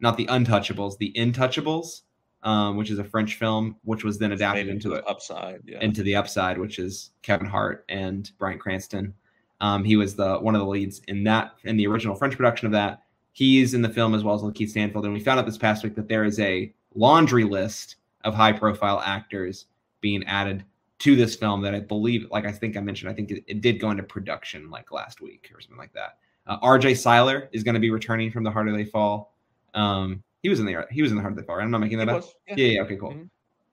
not the Untouchables, the Intouchables, um, which is a French film, which was then adapted into the upside. Yeah. into the upside, which is Kevin Hart and Bryan Cranston. Um, he was the one of the leads in that in the original French production of that. He's in the film as well as Lakeith Stanfield, and we found out this past week that there is a laundry list of high-profile actors being added to this film that I believe, like I think I mentioned, I think it, it did go into production like last week or something like that. Uh, R.J. Cyler is going to be returning from The Harder They Fall. Um, He was in the he was in the Harder They Fall. Right? I'm not making that up. yeah. Yeah, yeah, okay, cool. Mhm.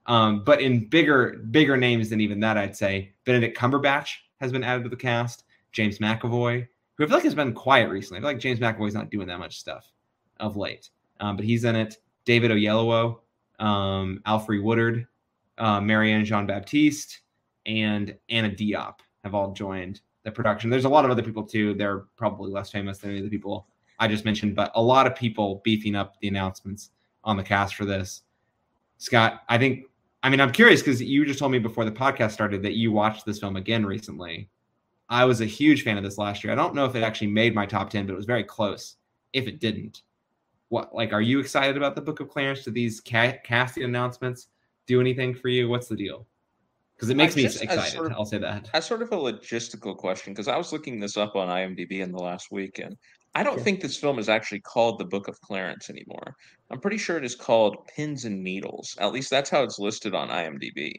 Um, but in bigger bigger names than even that, I'd say Benedict Cumberbatch has been added to the cast. James McAvoy, who I feel like has been quiet recently. I feel like James McAvoy's not doing that much stuff of late. Um, but he's in it. David Oyelowo, um, Alfre Woodard, uh, Marianne Jean Baptiste, and Anna Diop have all joined the production. There's a lot of other people too. They're probably less famous than any of the people I just mentioned, but a lot of people beefing up the announcements on the cast for this. Scott, I think, I mean, I'm curious because you just told me before the podcast started that you watched this film again recently. I was a huge fan of this last year. I don't know if it actually made my top 10, but it was very close if it didn't. What, like, are you excited about the Book of Clarence? Do these ca- casting announcements do anything for you? What's the deal? Because it makes I me excited. sort of- I'll say that. As sort of a logistical question, because I was looking this up on IMDb in the last weekend. I don't Sure. think this film is actually called The Book of Clarence anymore. I'm pretty sure it is called Pins and Needles. At least that's how it's listed on IMDb.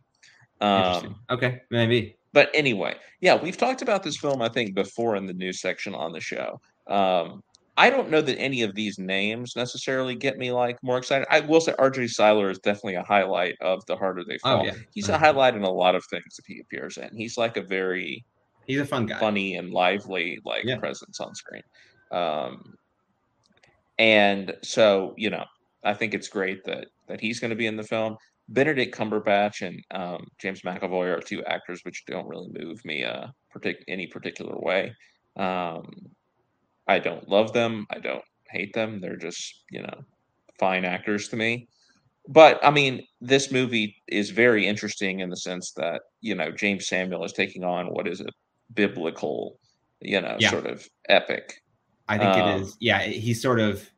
Um, okay, maybe. But anyway, yeah, we've talked about this film, I think, before in the news section on the show. Um, I don't know that any of these names necessarily get me like more excited. I will say RJ Cyler is definitely a highlight of The Harder They Fall. Oh, yeah. He's Uh-huh. a highlight in a lot of things that he appears in. He's like a very He's a fun guy. funny and lively like Yeah. presence on screen. Um, and so you know, I think it's great that that he's going to be in the film. Benedict Cumberbatch and um, James McAvoy are two actors which don't really move me uh partic- any particular way. Um, I don't love them. I don't hate them. They're just you know fine actors to me. But I mean, this movie is very interesting in the sense that you know Jeymes Samuel is taking on what is a biblical, you know, Yeah. sort of epic. I think Um, it is. Yeah, he's sort of.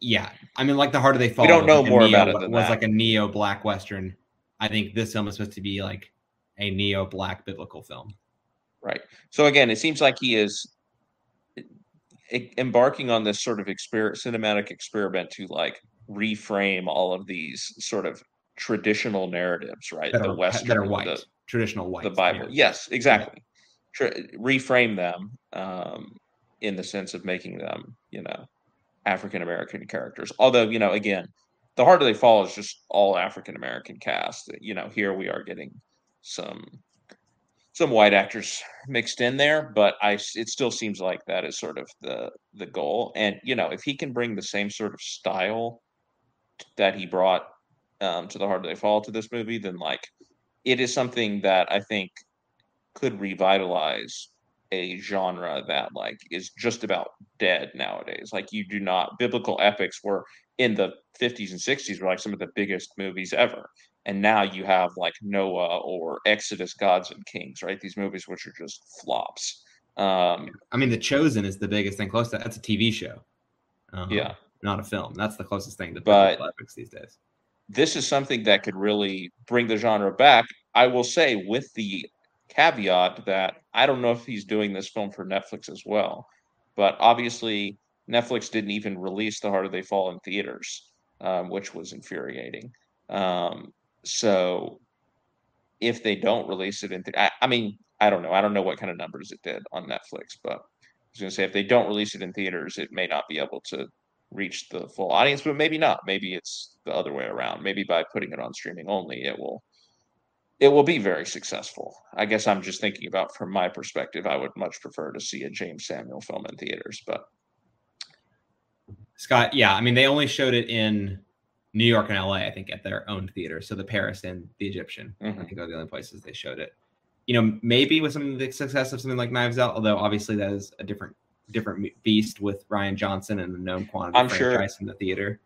Yeah, I mean, like the harder they fall. We don't know like more neo, about it than was that. like a neo black western. I think this film is supposed to be like a neo black biblical film. Right. So again, it seems like he is e- embarking on this sort of exper- cinematic experiment to like reframe all of these sort of traditional narratives, right? That the are, Western, that are the- white, traditional white. the Bible. Yes, exactly. Tr- reframe them um, in the sense of making them, you know, African American characters. Although, you know, again, the harder they fall is just all African American cast. You know, here we are getting some some white actors mixed in there, but I it still seems like that is sort of the the goal. And you know, if he can bring the same sort of style that he brought um, to the harder they fall to this movie, then like it is something that I think could revitalize a genre that like is just about dead nowadays. Like you do not biblical epics were in the 50s and 60s were like some of the biggest movies ever. And now you have like Noah or Exodus Gods and Kings, right? These movies which are just flops. Um I mean, The Chosen is the biggest thing close to that's a TV show. Um, yeah. not a film. That's the closest thing to But- biblical epics these days. this is something that could really bring the genre back. I will say, with the caveat that I don't know if he's doing this film for Netflix as well, but obviously Netflix didn't even release The Harder They Fall in theaters, um, which was infuriating. Um, so if they don't release it in, th- I, I mean, I don't know. I don't know what kind of numbers it did on Netflix, but I was going to say if they don't release it in theaters, it may not be able to reach the full audience, but maybe not. Maybe it's the other way around. Maybe by putting it on streaming only, it will it will be very successful. I guess I'm just thinking about from my perspective, I would much prefer to see a Jeymes Samuel film in theaters, but Scott, yeah, I mean, they only showed it in New York and LA, I think, at their own theaters. So the Paris and the Egyptian, I Mhm. think, are the only places they showed it. You know, maybe with some of the success of something like Knives Out, although obviously that is a different different beast with Rian Johnson and the known quantity I'm sure- franchise in the theater.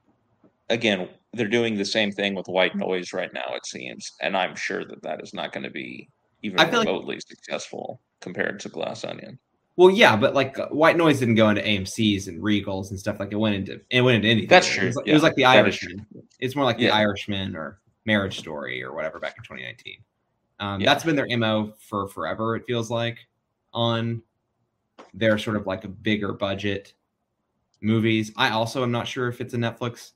again, they're doing the same thing with White Noise right now, it seems, and I'm sure that that is not going to be even feel like- remotely successful compared to Glass Onion. Well, yeah, but like uh, White Noise didn't go into AMC's and Regals and stuff like it went into it went into anything. That's It true, was yeah, it was like the Irishman. It's more like the Irishman or Marriage Story or whatever back in 2019. Um, Yeah. That's been their mo for forever. It feels like on their sort of like a bigger budget movies. I also am not sure if it's a Netflix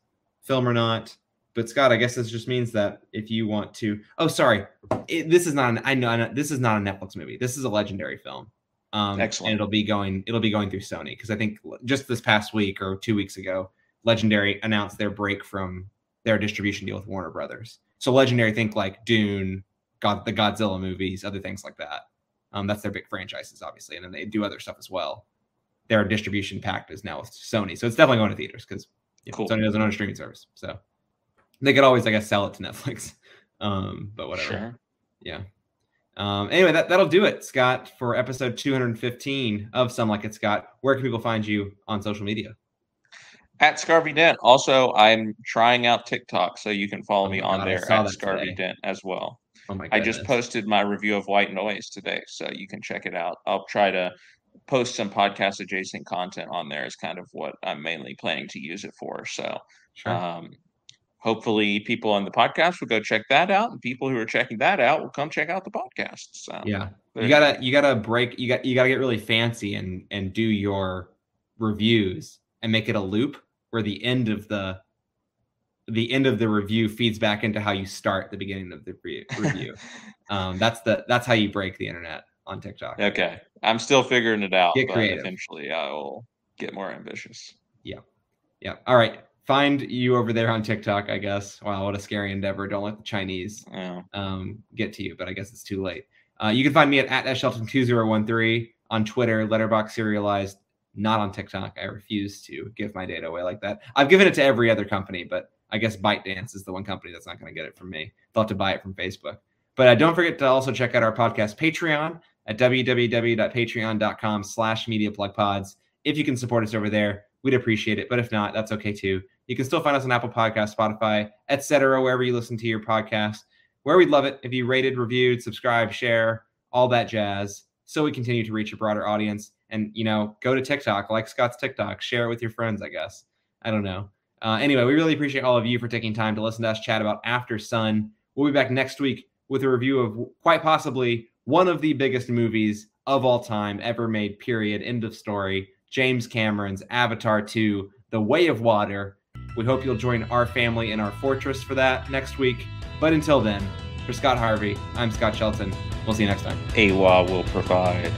film or not. But Scott, I guess this just means that if you want to, oh, sorry, it, this is not. An, I know, I know this is not a Netflix movie. This is a legendary film. Um, Excellent. And it'll be going. It'll be going through Sony because I think just this past week or two weeks ago, Legendary announced their break from their distribution deal with Warner Brothers. So Legendary think like Dune, God, the Godzilla movies, other things like that. Um, that's their big franchises, obviously, and then they do other stuff as well. Their distribution pact is now with Sony, so it's definitely going to theaters because know, cool. Sony doesn't own a streaming service, so they could always, I guess, sell it to [LAUGHS] Netflix. Um, but whatever. Sure. Yeah. Um, anyway, that, that'll do it, Scott, for episode 215 of Some Like It Scott. Where can people find you on social media? At Scarvy Dent. Also, I'm trying out TikTok, so you can follow oh me on God, there at Scarvy today. Dent as well. Oh my I just posted my review of White Noise today, so you can check it out. I'll try to post some podcast adjacent content on there is kind of what I'm mainly planning to use it for. So sure. um, hopefully people on the podcast will go check that out and people who are checking that out will come check out the podcast. So yeah. You gotta you gotta break you got you gotta get really fancy and and do your reviews and make it a loop where the end of the the end of the review feeds back into how you start the beginning of the review. [LAUGHS] Um that's the that's how you break the internet on tiktok okay i'm still figuring it out get creative. eventually i will get more ambitious yeah yeah all right find you over there on TikTok, I guess. Wow, what a scary endeavor. Don't let the Chinese yeah. um, get to you, but I guess it's too late. Uh, you can find me at, at shelton2013 on Twitter, Letterboxd serialized, not on TikTok. I refuse to give my data away like that. I've given it to every other company, but I guess ByteDance is the one company that's not going to get it from me. They'll have to buy it from Facebook. But uh, don't forget to also check out our podcast Patreon at www.patreon.com slash mediaplugpods. If you can support us over there, we'd appreciate it. But if not, that's okay too. You can still find us on Apple Podcast, Spotify, etc., wherever you listen to your podcast. Where we'd love it if you rated, reviewed, subscribe, share, all that jazz, so we continue to reach a broader audience. And you know, go to TikTok, like Scott's TikTok, share it with your friends. I guess I don't know. Uh, anyway, we really appreciate all of you for taking time to listen to us chat about Aftersun. We'll be back next week with a review of quite possibly one of the biggest movies of all time ever made. Period. End of story. James Cameron's Avatar 2, The Way of Water. We hope you'll join our family in our fortress for that next week. But until then, for Scott Harvey, I'm Scott Shelton. We'll see you next time. Eywa will provide.